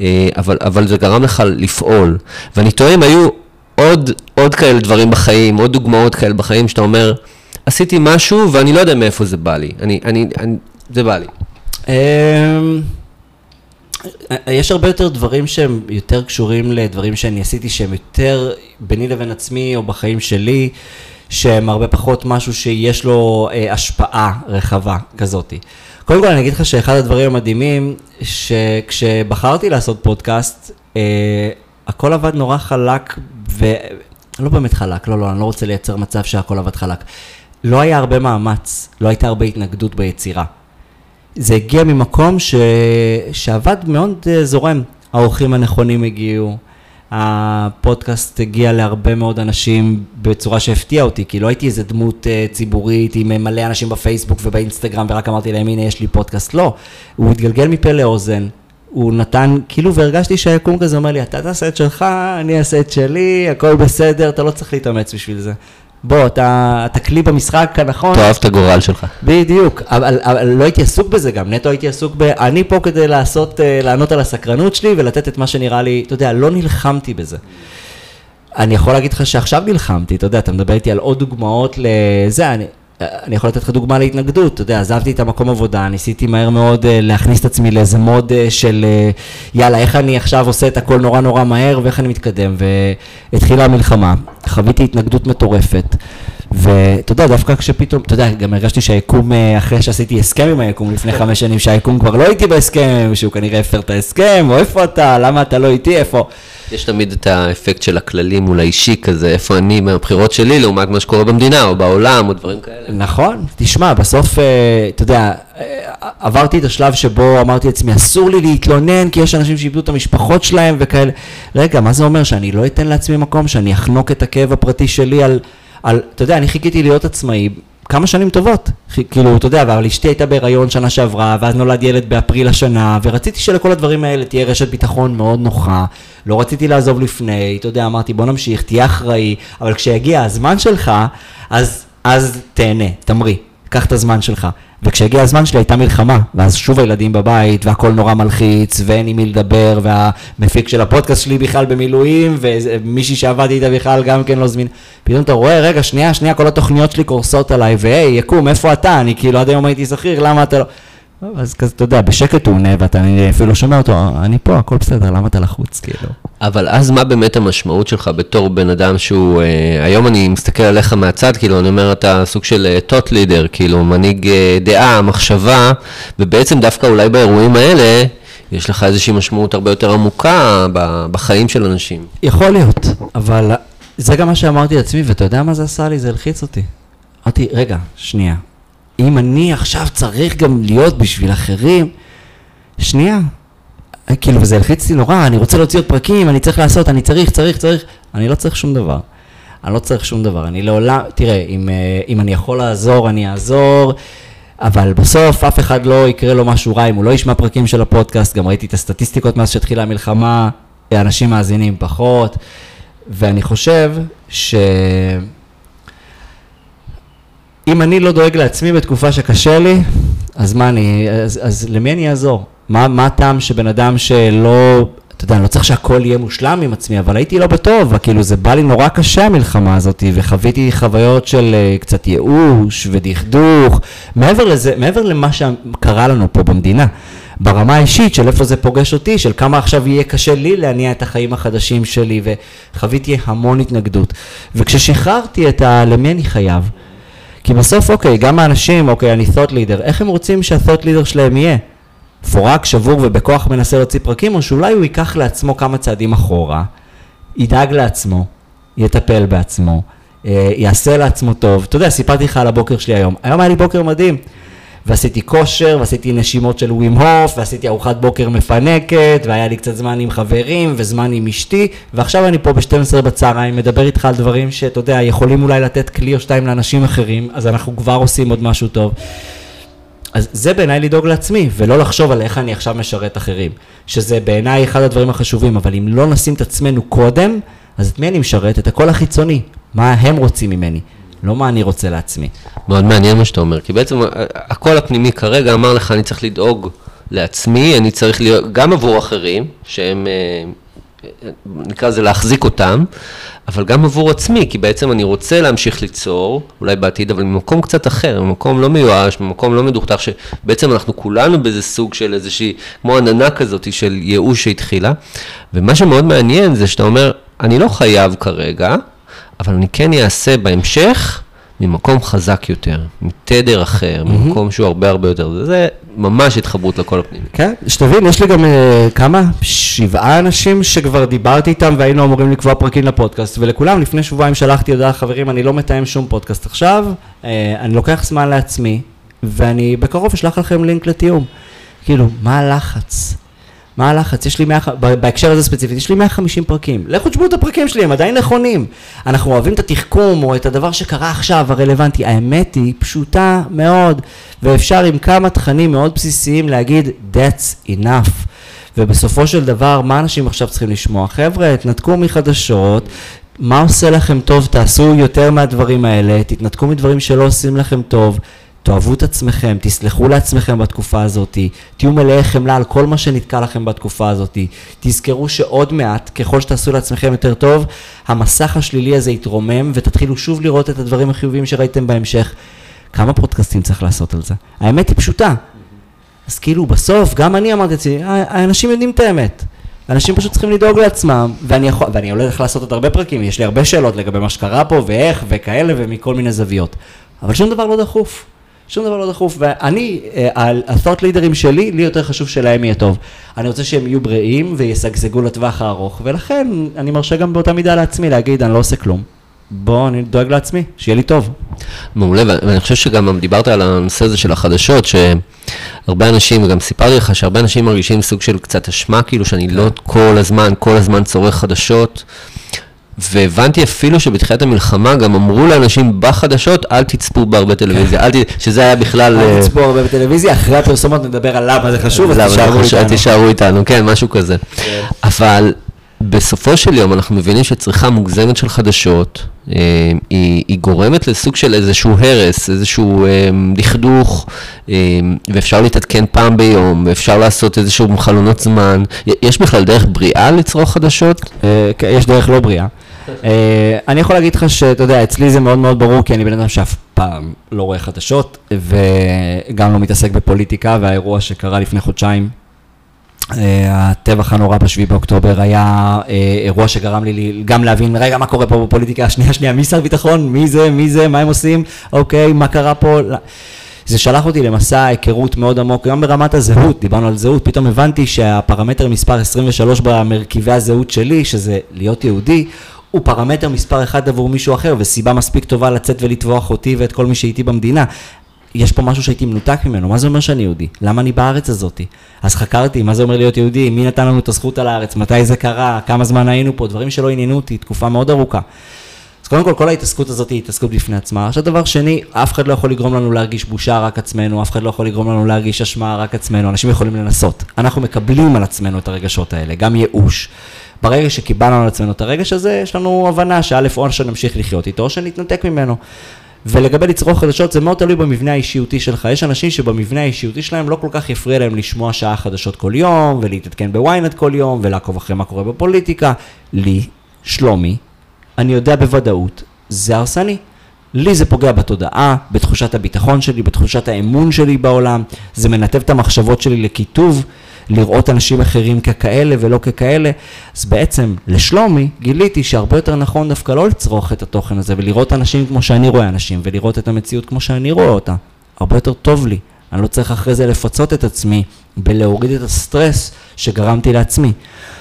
אה, אבל, אבל זה גרם לך לפעול. ואני טועה אם היו עוד, עוד כאלה דברים בחיים, עוד דוגמאות כאלה בחיים, שאתה אומר, עשיתי משהו ואני לא יודע מאיפה זה בא לי, אני, אני, אני, זה בא לי. אמ, יש הרבה יותר דברים שהם יותר קשורים לדברים שאני עשיתי שהם יותר ביני לבין עצמי או בחיים שלי, שהם הרבה פחות משהו שיש לו אה, השפעה רחבה כזאתי. קודם כל אני אגיד לך שאחד הדברים המדהימים, שכשבחרתי לעשות פודקאסט, אה, הכל עבד נורא חלק, ולא באמת חלק, לא, לא, אני לא רוצה לייצר מצב שהכל עבד חלק. לא היה הרבה מאמץ, לא הייתה הרבה התנגדות ביצירה. זה הגיע ממקום ש... שעבד מאוד אה, זורם. האורחים הנכונים הגיעו, הפודקאסט הגיע להרבה מאוד אנשים בצורה שהפתיעה אותי, כי לא הייתי איזה דמות uh, ציבורית עם מלא אנשים בפייסבוק ובאינסטגרם ורק אמרתי להם הנה יש לי פודקאסט, לא, הוא התגלגל מפה לאוזן, הוא נתן, כאילו והרגשתי שהיקום כזה אומר לי, אתה תעשה את שלך, אני אעשה את שלי, הכל בסדר, אתה לא צריך להתאמץ בשביל זה. בוא, אתה, אתה כלי במשחק הנכון. תאהב את הגורל שלך. בדיוק, אבל, אבל לא הייתי עסוק בזה גם, נטו הייתי עסוק ב... אני פה כדי לעשות, אה, לענות על הסקרנות שלי ולתת את מה שנראה לי, אתה יודע, לא נלחמתי בזה. אני יכול להגיד לך שעכשיו נלחמתי, אתה יודע, אתה מדבר איתי על עוד דוגמאות לזה, אני, אני יכול לתת לך דוגמה להתנגדות, אתה יודע, עזבתי את המקום עבודה, ניסיתי מהר מאוד uh, להכניס את עצמי לאיזה מוד uh, של uh, יאללה, איך אני עכשיו עושה את הכל נורא נורא מהר ואיך אני מתקדם, והתחילה המלחמה, חוויתי התנגדות מטורפת, ואתה יודע, דווקא כשפתאום, אתה יודע, גם הרגשתי שהיקום, אחרי שעשיתי הסכם עם היקום לפני חמש שנים, שהיקום כבר לא איתי בהסכם, שהוא כנראה הפר את ההסכם, או איפה אתה, למה אתה לא איתי, איפה... יש תמיד את האפקט של הכללי מול האישי כזה, איפה אני מהבחירות שלי לעומת מה שקורה במדינה או בעולם או דברים כאלה. נכון, תשמע, בסוף, אה, אתה יודע, אה, עברתי את השלב שבו אמרתי לעצמי, אסור לי להתלונן כי יש אנשים שאיבדו את המשפחות שלהם וכאלה. רגע, מה זה אומר? שאני לא אתן לעצמי מקום, שאני אחנוק את הכאב הפרטי שלי על, על אתה יודע, אני חיכיתי להיות עצמאי כמה שנים טובות, כאילו, אתה יודע, אבל אשתי הייתה בהיריון שנה שעברה, ואז נולד ילד באפריל השנה, ורציתי שלכל הדברים האלה תהיה רשת ביטחון מאוד נוחה, לא רציתי לעזוב לפני, אתה יודע, אמרתי בוא נמשיך, תהיה אחראי, אבל כשיגיע הזמן שלך, אז, אז תהנה, תמריא, קח את הזמן שלך. וכשהגיע הזמן שלי הייתה מלחמה, ואז שוב הילדים בבית, והכל נורא מלחיץ, ואין עם מי לדבר, והמפיק של הפודקאסט שלי בכלל במילואים, ומישהי שעבדתי איתה בכלל גם כן לא זמין. פתאום אתה רואה, רגע, שנייה, שנייה, כל התוכניות שלי קורסות עליי, והי, יקום, איפה אתה? אני כאילו עד היום הייתי שכיר, למה אתה לא... אז כזה, אתה יודע, בשקט הוא עונה, ואתה אפילו שומע אותו, אני פה, הכל בסדר, למה אתה לחוץ, כאילו? אבל אז מה באמת המשמעות שלך בתור בן אדם שהוא, אה, היום אני מסתכל עליך מהצד, כאילו, אני אומר, אתה סוג של טוט אה, לידר, כאילו, מנהיג אה, דעה, מחשבה, ובעצם דווקא אולי באירועים האלה, יש לך איזושהי משמעות הרבה יותר עמוקה בחיים של אנשים. יכול להיות, אבל זה גם מה שאמרתי לעצמי, ואתה יודע מה זה עשה לי? זה הלחיץ אותי. אמרתי, רגע, שנייה, אם אני עכשיו צריך גם להיות בשביל אחרים, שנייה, כאילו, וזה הלחיץ אותי נורא, אני רוצה להוציא עוד פרקים, אני צריך לעשות, אני צריך, צריך, צריך, אני לא צריך שום דבר. אני לא צריך שום דבר, אני לעולם, תראה, אם, אה, אם אני יכול לעזור, אני אעזור, אבל בסוף אף אחד לא יקרה לו משהו רע אם הוא לא ישמע פרקים של הפודקאסט, גם ראיתי את הסטטיסטיקות מאז שהתחילה המלחמה, אנשים מאזינים פחות, ואני חושב ש... אם אני לא דואג לעצמי בתקופה שקשה לי, אז מה אני, אז, אז למי אני אעזור? מה, מה הטעם שבן אדם שלא, אתה יודע, אני לא צריך שהכל יהיה מושלם עם עצמי, אבל הייתי לא בטוב, כאילו זה בא לי נורא קשה המלחמה הזאת, וחוויתי חוויות של uh, קצת ייאוש ודכדוך, מעבר לזה, מעבר למה שקרה לנו פה במדינה. ברמה האישית של איפה זה פוגש אותי, של כמה עכשיו יהיה קשה לי להניע את החיים החדשים שלי, וחוויתי המון התנגדות. וכששחררתי את ה... למי אני חייב? כי בסוף, אוקיי, גם האנשים, אוקיי, אני thought leader, איך הם רוצים שה-thought leader שלהם יהיה? מפורק, שבור ובכוח מנסה להוציא פרקים, או שאולי הוא ייקח לעצמו כמה צעדים אחורה, ידאג לעצמו, יטפל בעצמו, אה, יעשה לעצמו טוב. אתה יודע, סיפרתי לך על הבוקר שלי היום. היום היה לי בוקר מדהים. ועשיתי כושר, ועשיתי נשימות של ווים הוף, ועשיתי ארוחת בוקר מפנקת, והיה לי קצת זמן עם חברים, וזמן עם אשתי, ועכשיו אני פה ב-12 בצהריים, מדבר איתך על דברים שאתה יודע, יכולים אולי לתת כלי או שתיים לאנשים אחרים, אז אנחנו כבר עושים עוד משהו טוב. אז זה בעיניי לדאוג לעצמי, ולא לחשוב על איך אני עכשיו משרת אחרים. שזה בעיניי אחד הדברים החשובים, אבל אם לא נשים את עצמנו קודם, אז את מי אני משרת? את הקול החיצוני. מה הם רוצים ממני. לא מה אני רוצה לעצמי. מאוד מעניין מה שאתה אומר, כי בעצם הקול הפנימי כרגע אמר לך, אני צריך לדאוג לעצמי, אני צריך להיות, גם עבור אחרים, שהם, אה, נקרא לזה להחזיק אותם, אבל גם עבור עצמי, כי בעצם אני רוצה להמשיך ליצור, אולי בעתיד, אבל ממקום קצת אחר, ממקום לא מיואש, ממקום לא מדוכתך, שבעצם אנחנו כולנו באיזה סוג של איזושהי, כמו עננה כזאת של ייאוש שהתחילה, ומה שמאוד מעניין זה שאתה אומר, אני לא חייב כרגע, אבל אני כן אעשה בהמשך ממקום חזק יותר, מתדר אחר, mm-hmm. ממקום שהוא הרבה הרבה יותר, זה ממש התחברות לכל הפנימי. כן, שתבין, יש לי גם uh, כמה? שבעה אנשים שכבר דיברתי איתם והיינו אמורים לקבוע פרקים לפודקאסט, ולכולם לפני שבועיים שלחתי הודעה, חברים, אני לא מתאם שום פודקאסט עכשיו, uh, אני לוקח זמן לעצמי, ואני בקרוב אשלח לכם לינק לתיאום. כאילו, מה הלחץ? מה הלחץ? יש לי 100, בהקשר הזה ספציפית, יש לי 150 פרקים. לכו תשמעו את הפרקים שלי, הם עדיין נכונים. אנחנו אוהבים את התחכום או את הדבר שקרה עכשיו, הרלוונטי. האמת היא פשוטה מאוד, ואפשר עם כמה תכנים מאוד בסיסיים להגיד, that's enough. ובסופו של דבר, מה אנשים עכשיו צריכים לשמוע? חבר'ה, תנתקו מחדשות, מה עושה לכם טוב, תעשו יותר מהדברים האלה, תתנתקו מדברים שלא עושים לכם טוב. תאהבו את עצמכם, תסלחו לעצמכם בתקופה הזאת, תהיו מלאי חמלה על כל מה שנתקע לכם בתקופה הזאת, תזכרו שעוד מעט, ככל שתעשו לעצמכם יותר טוב, המסך השלילי הזה יתרומם ותתחילו שוב לראות את הדברים החיוביים שראיתם בהמשך. כמה פודקאסטים צריך לעשות על זה? האמת היא פשוטה. אז כאילו בסוף, גם אני אמרתי לעצמי, האנשים יודעים את האמת. אנשים פשוט צריכים לדאוג לעצמם, ואני, יכול, ואני הולך לעשות עוד הרבה פרקים, יש לי הרבה שאלות לגבי מה שקרה פה, ואיך, וכאלה, ומכל מיני זוויות. אבל שום דבר לא דחוף. שום דבר לא דחוף, ואני, אה, ה-thought leaderים שלי, לי יותר חשוב שלהם יהיה טוב. אני רוצה שהם יהיו בריאים וישגשגו לטווח הארוך, ולכן אני מרשה גם באותה מידה לעצמי להגיד, אני לא עושה כלום. בוא, אני דואג לעצמי, שיהיה לי טוב. מעולה, ואני חושב שגם דיברת על הנושא הזה של החדשות, שהרבה אנשים, וגם סיפרתי לך שהרבה אנשים מרגישים סוג של קצת אשמה, כאילו שאני לא כל הזמן, כל הזמן צורך חדשות. והבנתי אפילו שבתחילת המלחמה גם אמרו לאנשים בחדשות, אל תצפו בהרבה טלוויזיה, אל ת... שזה היה בכלל... אל אה, תצפו הרבה בטלוויזיה, אחרי הפרסומות נדבר על למה זה חשוב, אז תישארו איתנו. תישארו איתנו, כן, משהו כזה. כן. אבל בסופו של יום אנחנו מבינים שצריכה מוגזמת של חדשות, אה, היא, היא גורמת לסוג של איזשהו הרס, איזשהו אה, דכדוך, אה, ואפשר להתעדכן פעם ביום, ואפשר לעשות איזשהו חלונות זמן. יש בכלל דרך בריאה לצרוך חדשות? אה, כן, יש דרך לא בריאה. אה, אני יכול להגיד לך שאתה יודע, אצלי זה מאוד מאוד ברור, כי אני בן אדם שאף פעם לא רואה חדשות, וגם לא מתעסק בפוליטיקה, והאירוע שקרה לפני חודשיים, אה, הטבח הנורא בשביעי באוקטובר היה אה, אירוע שגרם לי גם להבין, רגע, מה קורה פה בפוליטיקה, שנייה, שנייה, מי שר ביטחון, מי זה, מי זה, מה הם עושים, אוקיי, מה קרה פה. זה שלח אותי למסע היכרות מאוד עמוק, גם ברמת הזהות, דיברנו על זהות, פתאום הבנתי שהפרמטר מספר 23 במרכיבי הזהות שלי, שזה להיות יהודי, הוא פרמטר מספר אחד עבור מישהו אחר, וסיבה מספיק טובה לצאת ולטבוח אותי ואת כל מי שאיתי במדינה. יש פה משהו שהייתי מנותק ממנו, מה זה אומר שאני יהודי? למה אני בארץ הזאתי? אז חקרתי, מה זה אומר להיות יהודי? מי נתן לנו את הזכות על הארץ? מתי זה קרה? כמה זמן היינו פה? דברים שלא עניינו אותי, תקופה מאוד ארוכה. אז קודם כל, כל ההתעסקות הזאת היא התעסקות בפני עצמה. עכשיו דבר שני, אף אחד לא יכול לגרום לנו להרגיש בושה רק עצמנו, אף אחד לא יכול לגרום לנו להרגיש אשמה רק עצמנו, אנשים יכולים לנסות. אנחנו מקבלים על עצמנו את הרגשות האלה, גם ייאוש. ברגע שקיבלנו על עצמנו את הרגש הזה, יש לנו הבנה שא' או שנמשיך לחיות איתו, או שנתנתק ממנו. ולגבי לצרוך חדשות זה מאוד תלוי במבנה האישיותי שלך. יש אנשים שבמבנה האישיותי שלהם לא כל כך יפריע להם לשמוע שעה חדשות כל יום, ולהתעדכן בוויינט כל יום, ולעקוב אחרי מה קורה בפוליטיקה. לי, שלומי, אני יודע בוודאות, זה הרסני. לי זה פוגע בתודעה, בתחושת הביטחון שלי, בתחושת האמון שלי בעולם, זה מנתב את המחשבות שלי לקיטוב. לראות אנשים אחרים ככאלה ולא ככאלה. אז בעצם לשלומי גיליתי שהרבה יותר נכון דווקא לא לצרוך את התוכן הזה ולראות אנשים כמו שאני רואה אנשים ולראות את המציאות כמו שאני רואה אותה. הרבה יותר טוב לי. אני לא צריך אחרי זה לפצות את עצמי בלהוריד את הסטרס שגרמתי לעצמי.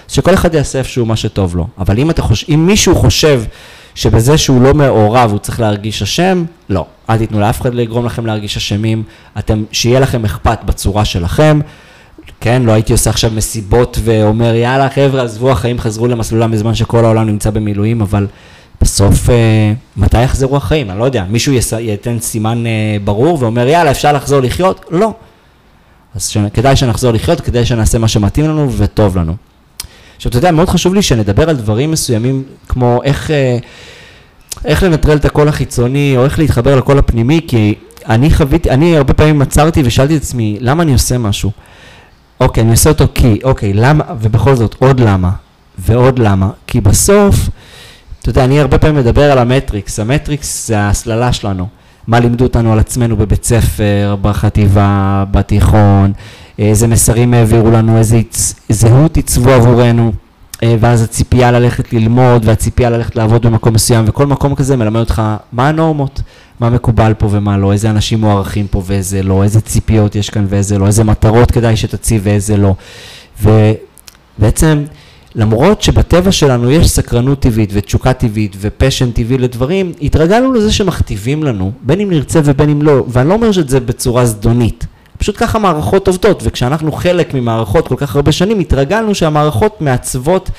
שכל אחד יעשה איפשהו מה שטוב לו. אבל אם, חוש... אם מישהו חושב שבזה שהוא לא מעורב הוא צריך להרגיש אשם, לא. אל תיתנו לאף אחד לגרום לכם להרגיש אשמים, אתם, שיהיה לכם אכפת בצורה שלכם. כן, לא הייתי עושה עכשיו מסיבות ואומר, יאללה, חבר'ה, עזבו, החיים חזרו למסלולם בזמן שכל העולם נמצא במילואים, אבל בסוף, אה, מתי יחזרו החיים? אני לא יודע, מישהו יס... ייתן סימן אה, ברור ואומר, יאללה, אפשר לחזור לחיות? לא. אז ש... כדאי שנחזור לחיות, כדאי שנעשה מה שמתאים לנו וטוב לנו. עכשיו, אתה יודע, מאוד חשוב לי שנדבר על דברים מסוימים, כמו איך, אה, איך לנטרל את הקול החיצוני, או איך להתחבר לקול הפנימי, כי אני חוויתי, אני הרבה פעמים עצרתי ושאלתי את עצמי, למה אני עושה משהו? אוקיי, אני עושה אותו כי, אוקיי, למה, ובכל זאת, עוד למה, ועוד למה, כי בסוף, אתה יודע, אני הרבה פעמים מדבר על המטריקס, המטריקס זה ההסללה שלנו, מה לימדו אותנו על עצמנו בבית ספר, בחטיבה, בתיכון, איזה מסרים העבירו לנו, איזה זהות עיצבו עבורנו, אה, ואז הציפייה ללכת ללמוד, והציפייה ללכת לעבוד במקום מסוים, וכל מקום כזה מלמד אותך מה הנורמות. מה מקובל פה ומה לא, איזה אנשים מוערכים פה ואיזה לא, איזה ציפיות יש כאן ואיזה לא, איזה מטרות כדאי שתציב ואיזה לא. ובעצם, למרות שבטבע שלנו יש סקרנות טבעית ותשוקה טבעית ופשן טבעי לדברים, התרגלנו לזה שמכתיבים לנו, בין אם נרצה ובין אם לא, ואני לא אומר שזה בצורה זדונית. פשוט ככה מערכות עובדות, וכשאנחנו חלק ממערכות כל כך הרבה שנים, התרגלנו שהמערכות מעצבות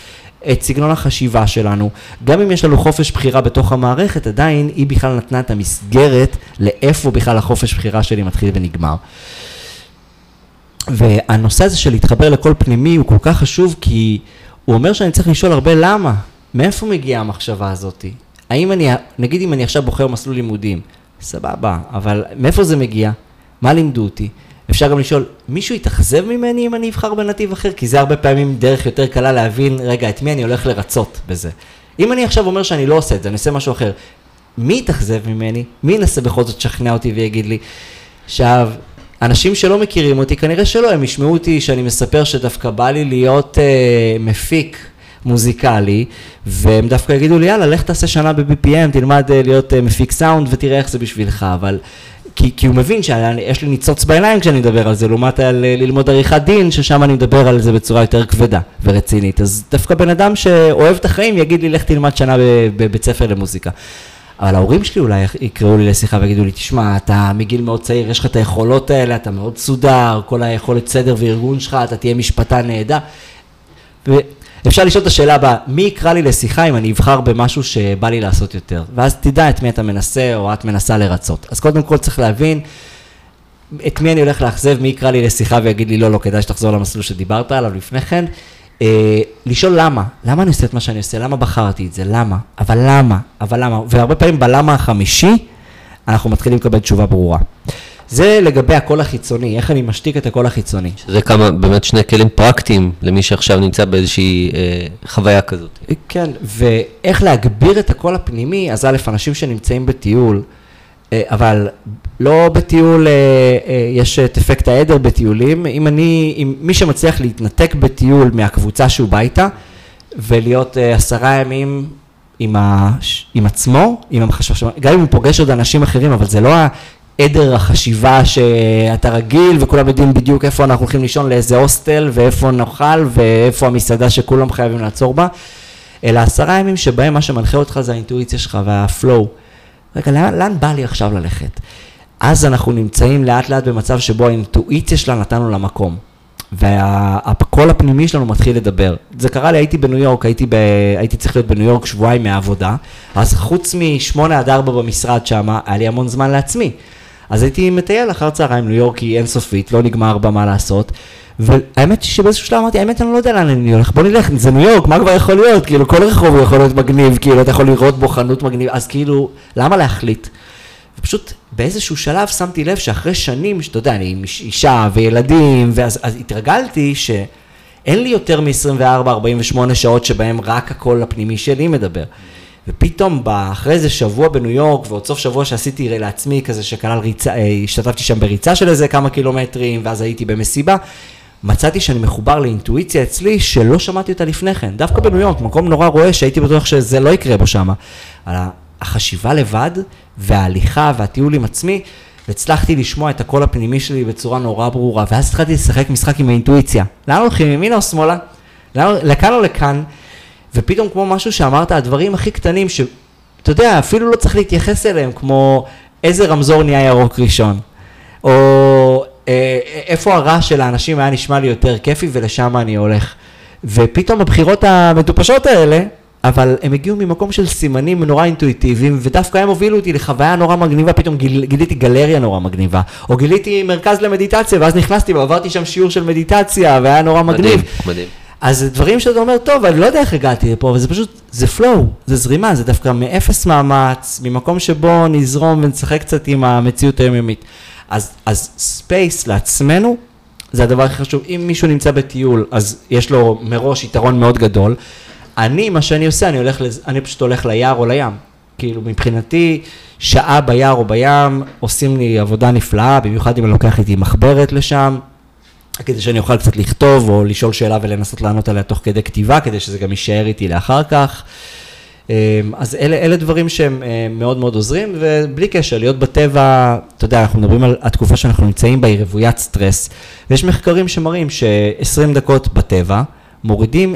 את סגנון החשיבה שלנו. גם אם יש לנו חופש בחירה בתוך המערכת, עדיין היא בכלל נתנה את המסגרת לאיפה בכלל החופש בחירה שלי מתחיל ונגמר. והנושא הזה של להתחבר לכל פנימי הוא כל כך חשוב, כי הוא אומר שאני צריך לשאול הרבה למה. מאיפה מגיעה המחשבה הזאת? האם אני, נגיד אם אני עכשיו בוחר מסלול לימודים, סבבה, אבל מאיפה זה מגיע? מה לימדו אותי? אפשר גם לשאול, מישהו יתאכזב ממני אם אני אבחר בנתיב אחר? כי זה הרבה פעמים דרך יותר קלה להבין, רגע, את מי אני הולך לרצות בזה. אם אני עכשיו אומר שאני לא עושה את זה, אני עושה משהו אחר, מי יתאכזב ממני? מי ינסה בכל זאת לשכנע אותי ויגיד לי? עכשיו, אנשים שלא מכירים אותי, כנראה שלא, הם ישמעו אותי שאני מספר שדווקא בא לי להיות אה, מפיק מוזיקלי, והם דווקא יגידו לי, יאללה, לך תעשה שנה ב-BPM, תלמד אה, להיות אה, מפיק סאונד ותראה איך זה בשבילך, אבל... כי, כי הוא מבין שיש לי ניצוץ בעיניים כשאני מדבר על זה, לעומת על אה, ללמוד עריכת דין, ששם אני מדבר על זה בצורה יותר כבדה ורצינית. אז דווקא בן אדם שאוהב את החיים יגיד לי, לך תלמד שנה בבית ספר למוזיקה. אבל ההורים שלי אולי יקראו לי לשיחה ויגידו לי, תשמע, אתה מגיל מאוד צעיר, יש לך את היכולות האלה, אתה מאוד סודר, כל היכולת סדר וארגון שלך, אתה תהיה משפטן נהדר. ואפשר לשאול את השאלה הבאה, מי יקרא לי לשיחה אם אני אבחר במשהו שבא לי לעשות יותר? ואז תדע את מי אתה מנסה או את מנסה לרצות. אז קודם כל צריך להבין את מי אני הולך לאכזב, מי יקרא לי לשיחה ויגיד לי, לא, לא, כדאי שתחזור למסלול שדיברת עליו לפני כן. אה, לשאול למה, למה אני עושה את מה שאני עושה, למה בחרתי את זה, למה, אבל למה, אבל למה, והרבה פעמים בלמה החמישי, אנחנו מתחילים לקבל תשובה ברורה. זה לגבי הקול החיצוני, איך אני משתיק את הקול החיצוני. שזה כמה, באמת שני כלים פרקטיים למי שעכשיו נמצא באיזושהי אה, חוויה כזאת. כן, ואיך להגביר את הקול הפנימי, אז א', אנשים שנמצאים בטיול, אה, אבל לא בטיול, אה, אה, יש את אפקט העדר בטיולים, אם אני, אם מי שמצליח להתנתק בטיול מהקבוצה שהוא בא איתה, ולהיות עשרה ימים עם, ה, עם עצמו, עם המחשבה, גם אם הוא פוגש עוד אנשים אחרים, אבל זה לא העדר החשיבה שאתה רגיל וכולם יודעים בדיוק איפה אנחנו הולכים לישון, לאיזה הוסטל ואיפה נאכל ואיפה המסעדה שכולם חייבים לעצור בה, אלא עשרה ימים שבהם מה שמנחה אותך זה האינטואיציה שלך והפלואו. רגע, לאן, לאן בא לי עכשיו ללכת? אז אנחנו נמצאים לאט לאט במצב שבו האינטואיציה שלה נתנו לה מקום. והקול הפנימי שלנו מתחיל לדבר. זה קרה לי, הייתי בניו יורק, הייתי, ב, הייתי צריך להיות בניו יורק שבועיים מהעבודה, אז חוץ משמונה עד ארבע במשרד שם, היה לי המון זמן לעצמי. אז הייתי מטייל אחר צהריים, ניו יורק היא אינסופית, לא נגמר בה מה לעשות. והאמת שבאיזשהו שלב אמרתי, האמת אני לא יודע לאן אני הולך, בוא נלך, זה ניו יורק, מה כבר יכול להיות? כאילו כל רחוב יכול להיות מגניב, כאילו אתה יכול לראות בו חנות מגניב, אז כאילו, למה להחליט? ופשוט באיזשהו שלב שמתי לב שאחרי שנים, שאתה יודע, אני עם אישה וילדים, ואז התרגלתי שאין לי יותר מ-24-48 שעות שבהם רק הקול הפנימי שלי מדבר. ופתאום אחרי איזה שבוע בניו יורק, ועוד סוף שבוע שעשיתי לעצמי כזה שכלל ריצה, אה, השתתפתי שם בריצה של איזה כמה קילומטרים, ואז הייתי במסיבה, מצאתי שאני מחובר לאינטואיציה אצלי שלא שמעתי אותה לפני כן. דווקא בניו יורק, מקום נורא רואה שהייתי בטוח שזה לא יקרה בו שם. החשיבה לבד, וההליכה והטיול עם עצמי, הצלחתי לשמוע את הקול הפנימי שלי בצורה נורא ברורה, ואז התחלתי לשחק משחק עם האינטואיציה. לאן הולכים, ימינה או שמאלה? לכאן או לכאן? ופתאום כמו משהו שאמרת, הדברים הכי קטנים, שאתה יודע, אפילו לא צריך להתייחס אליהם, כמו איזה רמזור נהיה ירוק ראשון, או אה, איפה הרעש של האנשים היה נשמע לי יותר כיפי ולשם אני הולך. ופתאום הבחירות המטופשות האלה, אבל הם הגיעו ממקום של סימנים נורא אינטואיטיביים, ודווקא הם הובילו אותי לחוויה נורא מגניבה, פתאום גיל, גיליתי גלריה נורא מגניבה, או גיליתי מרכז למדיטציה, ואז נכנסתי ועברתי שם שיעור של מדיטציה, והיה נורא מגניב. מדהים, מדהים. אז דברים שאתה אומר, טוב, אני לא יודע איך הגעתי לפה, אבל זה פשוט, זה flow, זה זרימה, זה דווקא מאפס מאמץ, ממקום שבו נזרום ונשחק קצת עם המציאות היומיומית. אז, אז space לעצמנו, זה הדבר הכי חשוב. אם מישהו נמצא בטיול, אז יש לו מראש יתרון מאוד גדול. אני, מה שאני עושה, אני, הולך. אני פשוט הולך ליער או לים. כאילו, מבחינתי, שעה ביער או בים עושים לי עבודה נפלאה, במיוחד אם אני לוקח איתי מחברת לשם, כדי שאני אוכל קצת לכתוב או לשאול שאלה ולנסות לענות עליה תוך כדי כתיבה, כדי שזה גם יישאר איתי לאחר כך. אמ, אז אלה, אלה דברים שהם אה, מאוד מאוד עוזרים, ובלי קשר, להיות בטבע, אתה יודע, אנחנו מדברים על התקופה שאנחנו נמצאים בה, היא רוויית סטרס, ויש מחקרים שמראים ש-20 דקות בטבע, מורידים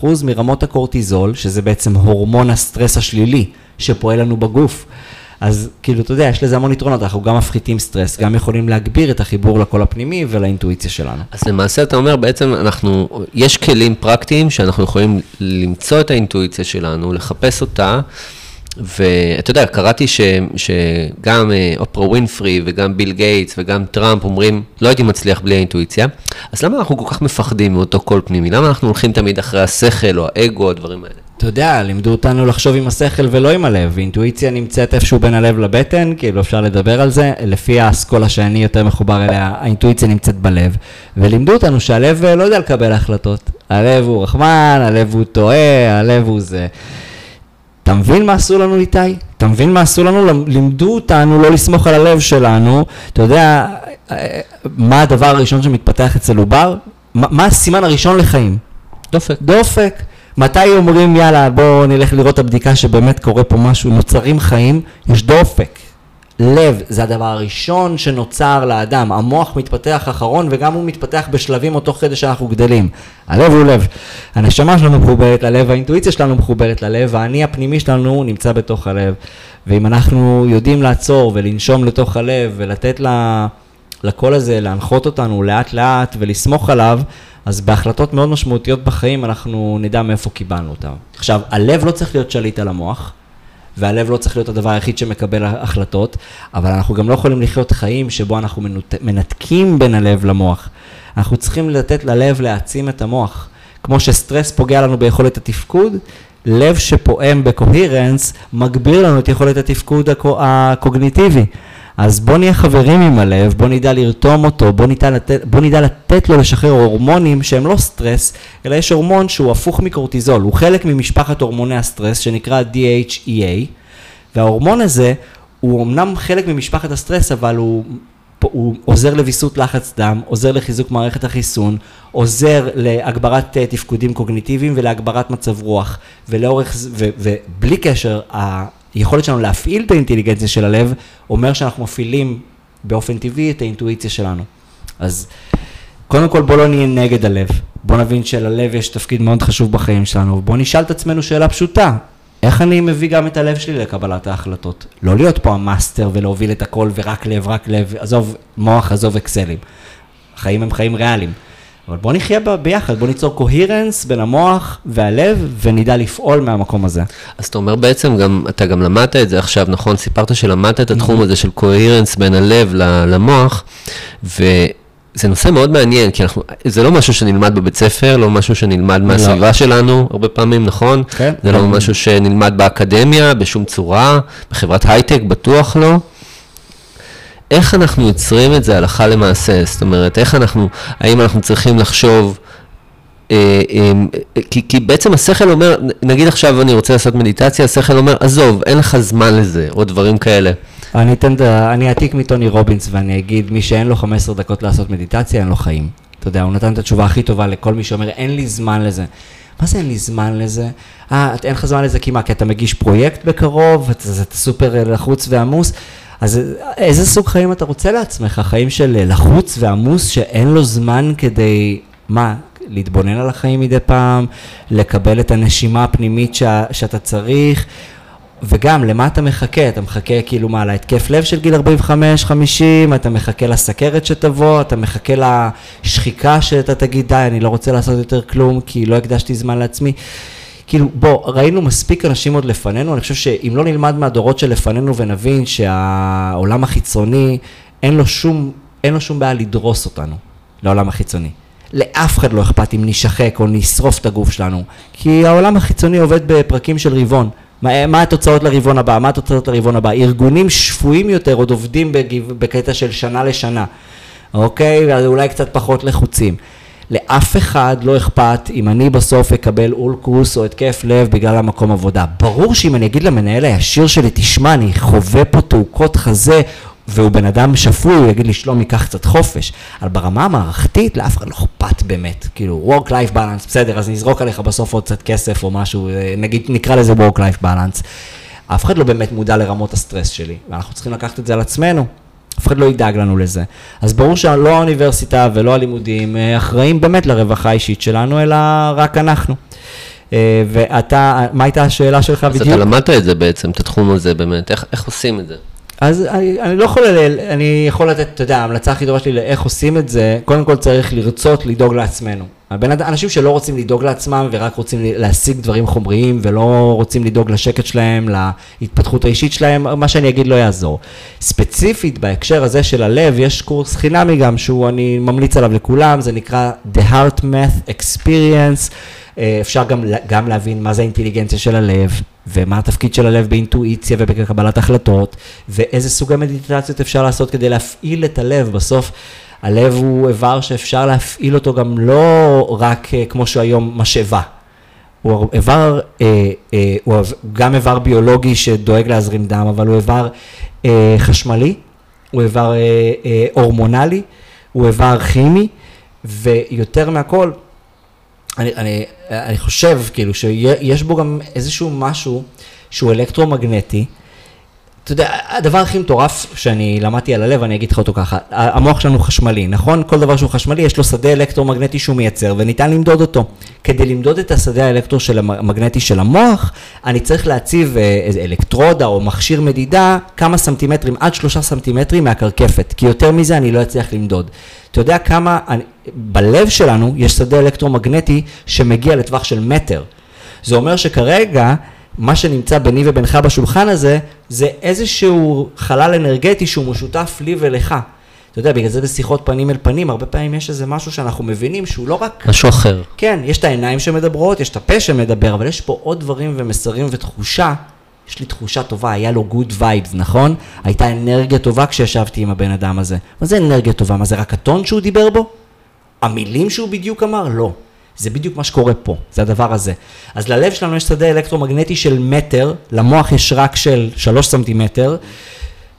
25% מרמות הקורטיזול, שזה בעצם הורמון הסטרס השלילי שפועל לנו בגוף. אז כאילו, אתה יודע, יש לזה המון יתרונות, אנחנו גם מפחיתים סטרס, גם יכולים להגביר את החיבור לקול הפנימי ולאינטואיציה שלנו. אז למעשה אתה אומר, בעצם אנחנו, יש כלים פרקטיים שאנחנו יכולים למצוא את האינטואיציה שלנו, לחפש אותה. ואתה יודע, קראתי ש, שגם אה, אופרה ווינפרי וגם ביל גייטס וגם טראמפ אומרים, לא הייתי מצליח בלי האינטואיציה, אז למה אנחנו כל כך מפחדים מאותו קול פנימי? למה אנחנו הולכים תמיד אחרי השכל או האגו, הדברים האלה? אתה יודע, לימדו אותנו לחשוב עם השכל ולא עם הלב, אינטואיציה נמצאת איפשהו בין הלב לבטן, כאילו אפשר לדבר על זה, לפי האסכולה שאני יותר מחובר אליה, האינטואיציה נמצאת בלב, ולימדו אותנו שהלב אה, לא יודע לקבל החלטות, הלב הוא רחמן, הלב הוא טועה, הלב הוא זה. אתה מבין מה עשו לנו איתי? אתה מבין מה עשו לנו? לימדו אותנו לא לסמוך על הלב שלנו. אתה יודע מה הדבר הראשון שמתפתח אצל עובר? מה הסימן הראשון לחיים? דופק. דופק. מתי אומרים יאללה בואו נלך לראות את הבדיקה שבאמת קורה פה משהו, נוצרים חיים, יש דופק. לב זה הדבר הראשון שנוצר לאדם, המוח מתפתח אחרון וגם הוא מתפתח בשלבים או תוך כדי שאנחנו גדלים. הלב הוא לב, הנשמה שלנו מחוברת ללב, האינטואיציה שלנו מחוברת ללב, האני הפנימי שלנו נמצא בתוך הלב. ואם אנחנו יודעים לעצור ולנשום לתוך הלב ולתת לה, לקול הזה להנחות אותנו לאט לאט ולסמוך עליו, אז בהחלטות מאוד משמעותיות בחיים אנחנו נדע מאיפה קיבלנו אותם. עכשיו, הלב לא צריך להיות שליט על המוח. והלב לא צריך להיות הדבר היחיד שמקבל החלטות, אבל אנחנו גם לא יכולים לחיות חיים שבו אנחנו מנות... מנתקים בין הלב למוח. אנחנו צריכים לתת ללב להעצים את המוח. כמו שסטרס פוגע לנו ביכולת התפקוד, לב שפועם בקוהירנס מגביר לנו את יכולת התפקוד הקוגניטיבי. אז בוא נהיה חברים עם הלב, בוא נדע לרתום אותו, בוא נדע, לתת, בוא נדע לתת לו לשחרר הורמונים שהם לא סטרס, אלא יש הורמון שהוא הפוך מקורטיזול, הוא חלק ממשפחת הורמוני הסטרס שנקרא DHEA, וההורמון הזה הוא אמנם חלק ממשפחת הסטרס, אבל הוא, הוא עוזר לוויסות לחץ דם, עוזר לחיזוק מערכת החיסון, עוזר להגברת אה, תפקודים קוגניטיביים ולהגברת מצב רוח, ולאורך, ו, ובלי קשר, היכולת שלנו להפעיל את האינטליגנציה של הלב, אומר שאנחנו מפעילים באופן טבעי את האינטואיציה שלנו. אז קודם כל בוא לא נהיה נגד הלב, בוא נבין שללב יש תפקיד מאוד חשוב בחיים שלנו, ובוא נשאל את עצמנו שאלה פשוטה, איך אני מביא גם את הלב שלי לקבלת ההחלטות? לא להיות פה המאסטר ולהוביל את הכל ורק לב, רק לב, עזוב מוח, עזוב אקסלים. החיים הם חיים ריאליים. אבל בוא נחיה ביחד, בוא ניצור קוהירנס בין המוח והלב, ונדע לפעול מהמקום הזה. אז אתה אומר בעצם, גם, אתה גם למדת את זה עכשיו, נכון? סיפרת שלמדת את התחום הזה של קוהירנס בין הלב למוח, וזה נושא מאוד מעניין, כי אנחנו, זה לא משהו שנלמד בבית ספר, לא משהו שנלמד לא. מהסביבה שלנו, הרבה פעמים, נכון? כן. זה לא משהו שנלמד באקדמיה, בשום צורה, בחברת הייטק, בטוח לא. איך אנחנו יוצרים את זה הלכה למעשה? זאת אומרת, איך אנחנו, האם אנחנו צריכים לחשוב, אה, אה, כי, כי בעצם השכל אומר, נגיד עכשיו אני רוצה לעשות מדיטציה, השכל אומר, עזוב, אין לך זמן לזה, או דברים כאלה. אני אתן, אני אעתיק מטוני רובינס ואני אגיד, מי שאין לו 15 דקות לעשות מדיטציה, אין לו חיים. אתה יודע, הוא נתן את התשובה הכי טובה לכל מי שאומר, אין לי זמן לזה. מה זה אין לי זמן לזה? אה, אין לך זמן לזה כי מה? כי אתה מגיש פרויקט בקרוב, אתה, אתה סופר לחוץ ועמוס. אז איזה סוג חיים אתה רוצה לעצמך? חיים של לחוץ ועמוס שאין לו זמן כדי, מה, להתבונן על החיים מדי פעם, לקבל את הנשימה הפנימית ש, שאתה צריך, וגם, למה אתה מחכה? אתה מחכה כאילו מה, להתקף לב של גיל 45-50, אתה מחכה לסכרת שתבוא, אתה מחכה לשחיקה שאתה תגיד, די, אני לא רוצה לעשות יותר כלום כי לא הקדשתי זמן לעצמי. כאילו, בוא, ראינו מספיק אנשים עוד לפנינו, אני חושב שאם לא נלמד מהדורות שלפנינו ונבין שהעולם החיצוני, אין לו שום, אין לו שום בעיה לדרוס אותנו, לעולם החיצוני. לאף אחד לא אכפת אם נשחק או נשרוף את הגוף שלנו, כי העולם החיצוני עובד בפרקים של רבעון. מה, מה התוצאות לרבעון הבא? מה התוצאות לרבעון הבא? ארגונים שפויים יותר עוד עובדים בקטע של שנה לשנה, אוקיי? אולי קצת פחות לחוצים. לאף אחד לא אכפת אם אני בסוף אקבל אולקוס או התקף לב בגלל המקום עבודה. ברור שאם אני אגיד למנהל הישיר שלי, תשמע, אני חווה פה תעוקות חזה, והוא בן אדם שפוי, הוא יגיד לי, שלומי, קח קצת חופש. אבל ברמה המערכתית, לאף אחד לא אכפת באמת. כאילו, work-life balance, בסדר, אז נזרוק עליך בסוף עוד קצת כסף או משהו, אה, נגיד, נקרא לזה work-life balance. אף אחד לא באמת מודע לרמות הסטרס שלי, ואנחנו צריכים לקחת את זה על עצמנו. אף אחד לא ידאג לנו לזה. אז ברור שלא האוניברסיטה ולא הלימודים אה, אחראים באמת לרווחה האישית שלנו, אלא רק אנחנו. אה, ואתה, מה הייתה השאלה שלך אז בדיוק? אתה למדת את זה בעצם, את התחום הזה באמת, איך, איך עושים את זה? אז אני, אני לא יכול, ל- אני יכול לתת, אתה יודע, ההמלצה הכי טובה שלי לאיך עושים את זה, קודם כל צריך לרצות לדאוג לעצמנו. אנשים שלא רוצים לדאוג לעצמם ורק רוצים להשיג דברים חומריים ולא רוצים לדאוג לשקט שלהם, להתפתחות האישית שלהם, מה שאני אגיד לא יעזור. ספציפית בהקשר הזה של הלב, יש קורס חינמי גם שהוא, אני ממליץ עליו לכולם, זה נקרא The Heart Math Experience. אה, אפשר גם, גם להבין מה זה האינטליגנציה של הלב, ומה התפקיד של הלב באינטואיציה ובקבלת החלטות, ואיזה סוגי מדיטציות אפשר לעשות כדי להפעיל את הלב. בסוף, הלב הוא איבר שאפשר להפעיל אותו גם לא רק אה, כמו שהוא היום משאבה. הוא איבר, אה, אה, הוא גם איבר ביולוגי שדואג להזרים דם, אבל הוא איבר אה, חשמלי, הוא איבר אה, אה, הורמונלי, הוא איבר כימי, ויותר מהכל, אני, אני, אני חושב כאילו שיש בו גם איזשהו משהו שהוא אלקטרומגנטי. אתה יודע, הדבר הכי מטורף שאני למדתי על הלב, אני אגיד לך אותו ככה, המוח שלנו חשמלי, נכון? כל דבר שהוא חשמלי, יש לו שדה אלקטרומגנטי שהוא מייצר, וניתן למדוד אותו. כדי למדוד את השדה האלקטרומגנטי של המוח, אני צריך להציב אה, אלקטרודה או מכשיר מדידה, כמה סנטימטרים, עד שלושה סנטימטרים מהקרקפת, כי יותר מזה אני לא אצליח למדוד. אתה יודע כמה, אני, בלב שלנו יש שדה אלקטרומגנטי שמגיע לטווח של מטר. זה אומר שכרגע, מה שנמצא ביני ובינך בשולחן הזה, זה איזשהו חלל אנרגטי שהוא משותף לי ולך. אתה יודע, בגלל זה בשיחות פנים אל פנים, הרבה פעמים יש איזה משהו שאנחנו מבינים שהוא לא רק... משהו אחר. כן, יש את העיניים שמדברות, יש את הפה שמדבר, אבל יש פה עוד דברים ומסרים ותחושה. יש לי תחושה טובה, היה לו good vibes, נכון? הייתה אנרגיה טובה כשישבתי עם הבן אדם הזה. מה זה אנרגיה טובה? מה זה רק הטון שהוא דיבר בו? המילים שהוא בדיוק אמר? לא. זה בדיוק מה שקורה פה, זה הדבר הזה. אז ללב שלנו יש שדה אלקטרומגנטי של מטר, למוח יש רק של שלוש סנטימטר,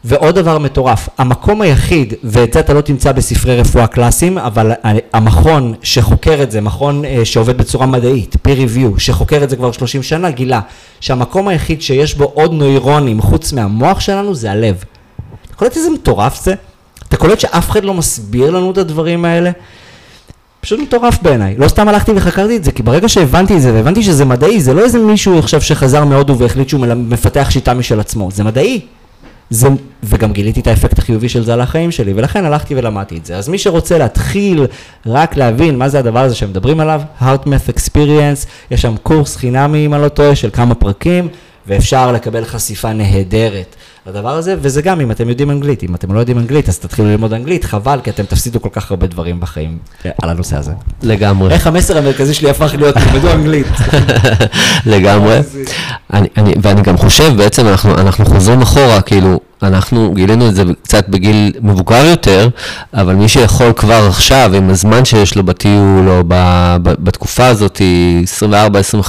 ועוד דבר מטורף, המקום היחיד, ואת זה אתה לא תמצא בספרי רפואה קלאסיים, אבל המכון שחוקר את זה, מכון אה, שעובד בצורה מדעית, peer review, שחוקר את זה כבר 30 שנה, גילה שהמקום היחיד שיש בו עוד נוירונים חוץ מהמוח שלנו זה הלב. אתה קולט איזה מטורף זה? אתה קולט שאף אחד לא מסביר לנו את הדברים האלה? פשוט מטורף בעיניי. לא סתם הלכתי וחקרתי את זה, כי ברגע שהבנתי את זה, והבנתי שזה מדעי, זה לא איזה מישהו עכשיו שחזר מהודו והחליט שהוא מפתח שיטה משל עצמו, זה מדעי. זה, וגם גיליתי את האפקט החיובי של זה על החיים שלי, ולכן הלכתי ולמדתי את זה. אז מי שרוצה להתחיל רק להבין מה זה הדבר הזה שמדברים עליו, Heart Math Experience, יש שם קורס חינמי, אם אני לא טועה, של כמה פרקים, ואפשר לקבל חשיפה נהדרת לדבר הזה, וזה גם אם אתם יודעים אנגלית, אם אתם לא יודעים אנגלית, אז תתחילו ללמוד אנגלית, חבל, כי אתם תפסידו כל כך הרבה דברים בחיים על הנושא הזה. לגמרי. איך המסר המרכזי שלי הפך להיות, תלמדו אנגלית. [laughs] לגמרי. אני, אני, ואני גם חושב, בעצם אנחנו, אנחנו חוזרים אחורה, כאילו, אנחנו גילינו את זה קצת בגיל מבוגר יותר, אבל מי שיכול כבר עכשיו, עם הזמן שיש לו בטיול, או ב, ב, בתקופה הזאת,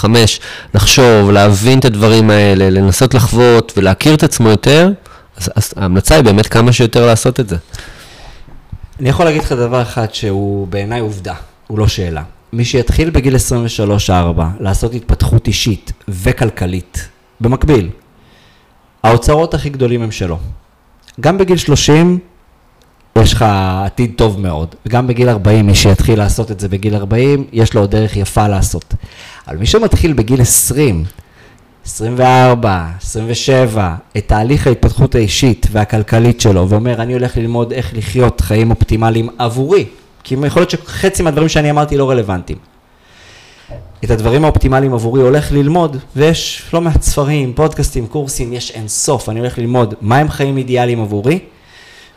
24-25, לחשוב, להבין את הדברים האלה, לנסות לחוות ולהכיר את עצמו יותר, אז, אז ההמלצה היא באמת כמה שיותר לעשות את זה. אני יכול להגיד לך דבר אחד שהוא בעיניי עובדה, הוא לא שאלה. מי שיתחיל בגיל 23-4 לעשות התפתחות אישית וכלכלית, במקביל, האוצרות הכי גדולים הם שלו. גם בגיל 30 יש לך עתיד טוב מאוד, וגם בגיל 40, מי שיתחיל לעשות את זה בגיל 40, יש לו עוד דרך יפה לעשות. אבל מי שמתחיל בגיל 20, 24, 27, את תהליך ההתפתחות האישית והכלכלית שלו, ואומר, אני הולך ללמוד איך לחיות חיים אופטימליים עבורי, כי יכול להיות שחצי מהדברים שאני אמרתי לא רלוונטיים. את הדברים האופטימליים עבורי הולך ללמוד, ויש לא מעט ספרים, פודקאסטים, קורסים, יש אין סוף, אני הולך ללמוד מהם חיים אידיאליים עבורי,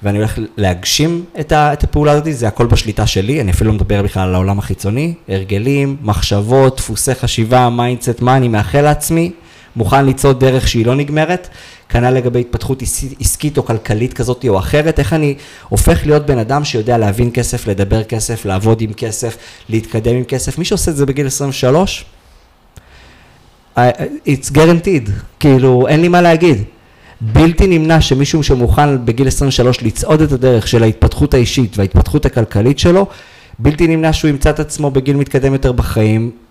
ואני הולך להגשים את הפעולה הזאת, זה הכל בשליטה שלי, אני אפילו לא מדבר בכלל על העולם החיצוני, הרגלים, מחשבות, דפוסי חשיבה, mindset, מה אני מאחל לעצמי, מוכן ליצור דרך שהיא לא נגמרת, כנ"ל לגבי התפתחות עסקית או כלכלית כזאת או אחרת, איך אני הופך להיות בן אדם שיודע להבין כסף, לדבר כסף, לעבוד עם כסף, להתקדם עם כסף, מי שעושה את זה בגיל 23, it's guaranteed, כאילו אין לי מה להגיד. בלתי נמנע שמישהו שמוכן בגיל 23 לצעוד את הדרך של ההתפתחות האישית וההתפתחות הכלכלית שלו, בלתי נמנע שהוא ימצא את עצמו בגיל מתקדם יותר בחיים, אה, אה,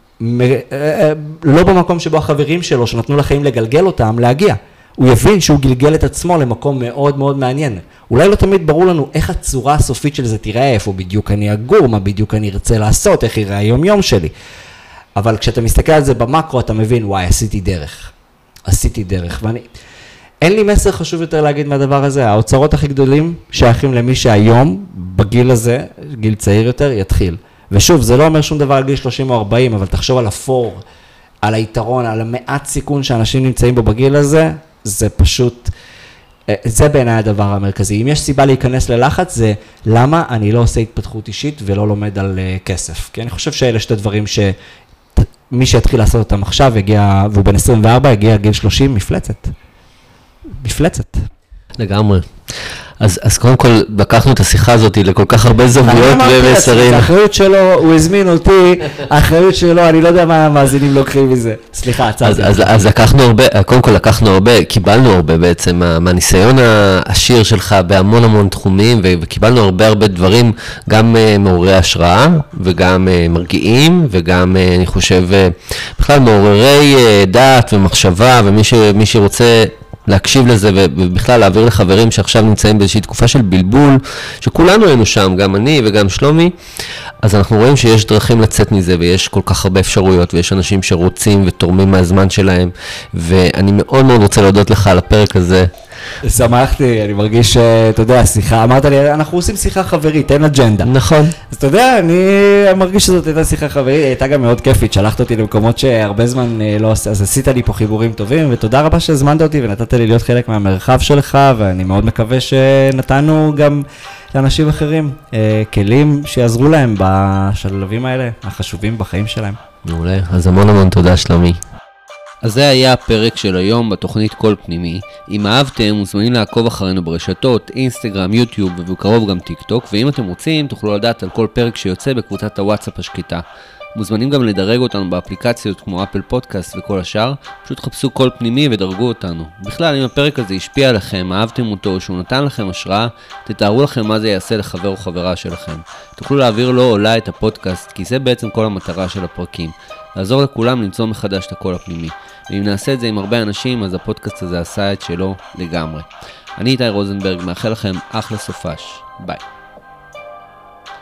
לא במקום שבו החברים שלו שנתנו לחיים לגלגל אותם, להגיע. הוא יבין שהוא גלגל את עצמו למקום מאוד מאוד מעניין. אולי לא תמיד ברור לנו איך הצורה הסופית של זה תראה, איפה בדיוק אני אגור, מה בדיוק אני ארצה לעשות, איך יראה היום יום שלי. אבל כשאתה מסתכל על זה במקרו, אתה מבין, וואי, עשיתי דרך. עשיתי דרך, ואני... אין לי מסר חשוב יותר להגיד מהדבר הזה, האוצרות הכי גדולים שייכים למי שהיום, בגיל הזה, גיל צעיר יותר, יתחיל. ושוב, זה לא אומר שום דבר על גיל 30 או 40, אבל תחשוב על הפור, על היתרון, על המעט סיכון שאנשים נמצאים בו בגיל הזה, זה פשוט, אה, זה בעיניי הדבר המרכזי. אם יש סיבה להיכנס ללחץ, זה למה אני לא עושה התפתחות אישית ולא לומד על אה, כסף. כי אני חושב שאלה שתי דברים שמי שיתחיל לעשות אותם עכשיו, יגיע, והוא בן 24, יגיע גיל 30, מפלצת. מפלצת. לגמרי. אז, אז קודם כל, לקחנו את השיחה הזאת לכל כך הרבה זוויות ומסרים. האחריות שלו, הוא הזמין אותי, האחריות שלו, אני לא יודע מה המאזינים לוקחים מזה. סליחה, עצרתי. אז, אז, אז לקחנו הרבה, קודם כל לקחנו הרבה, קיבלנו הרבה בעצם מהניסיון העשיר שלך בהמון המון תחומים, וקיבלנו הרבה הרבה דברים, גם uh, מעוררי השראה, וגם uh, מרגיעים, וגם, uh, אני חושב, בכלל מעוררי דעת ומחשבה, ומי שרוצה להקשיב לזה ובכלל להעביר לחברים שעכשיו נמצאים באיזושהי תקופה של בלבול, שכולנו היינו שם, גם אני וגם שלומי, אז אנחנו רואים שיש דרכים לצאת מזה ויש כל כך הרבה אפשרויות ויש אנשים שרוצים ותורמים מהזמן שלהם, ואני מאוד מאוד רוצה להודות לך על הפרק הזה. שמחתי, אני מרגיש, אתה יודע, שיחה, אמרת לי, אנחנו עושים שיחה חברית, אין אג'נדה. נכון. אז אתה יודע, אני מרגיש שזאת הייתה שיחה חברית, הייתה גם מאוד כיפית, שלחת אותי למקומות שהרבה זמן אה, לא עושה, אז עשית לי פה חיבורים טובים, ותודה רבה שהזמנת אותי ונתת לי להיות חלק מהמרחב שלך, ואני מאוד מקווה שנתנו גם לאנשים אחרים אה, כלים שיעזרו להם בשלבים האלה, החשובים בחיים שלהם. מעולה, אז המון המון תודה שלומי. אז זה היה הפרק של היום בתוכנית קול פנימי. אם אהבתם, מוזמנים לעקוב אחרינו ברשתות, אינסטגרם, יוטיוב ובקרוב גם טיק טוק, ואם אתם רוצים, תוכלו לדעת על כל פרק שיוצא בקבוצת הוואטסאפ השקטה. מוזמנים גם לדרג אותנו באפליקציות כמו Apple Podcast וכל השאר, פשוט חפשו קול פנימי ודרגו אותנו. בכלל, אם הפרק הזה השפיע עליכם, אהבתם אותו, שהוא נתן לכם השראה, תתארו לכם מה זה יעשה לחבר או חברה שלכם. תוכלו להעביר לו או לה את הפודקאסט, כי זה בעצם כל המטרה של הפרקים. לעזור לכולם למצוא מחדש את הקול הפנימי. ואם נעשה את זה עם הרבה אנשים, אז הפודקאסט הזה עשה את שלו לגמרי. אני איתי רוזנברג, מאחל לכם אחלה סופש. ביי.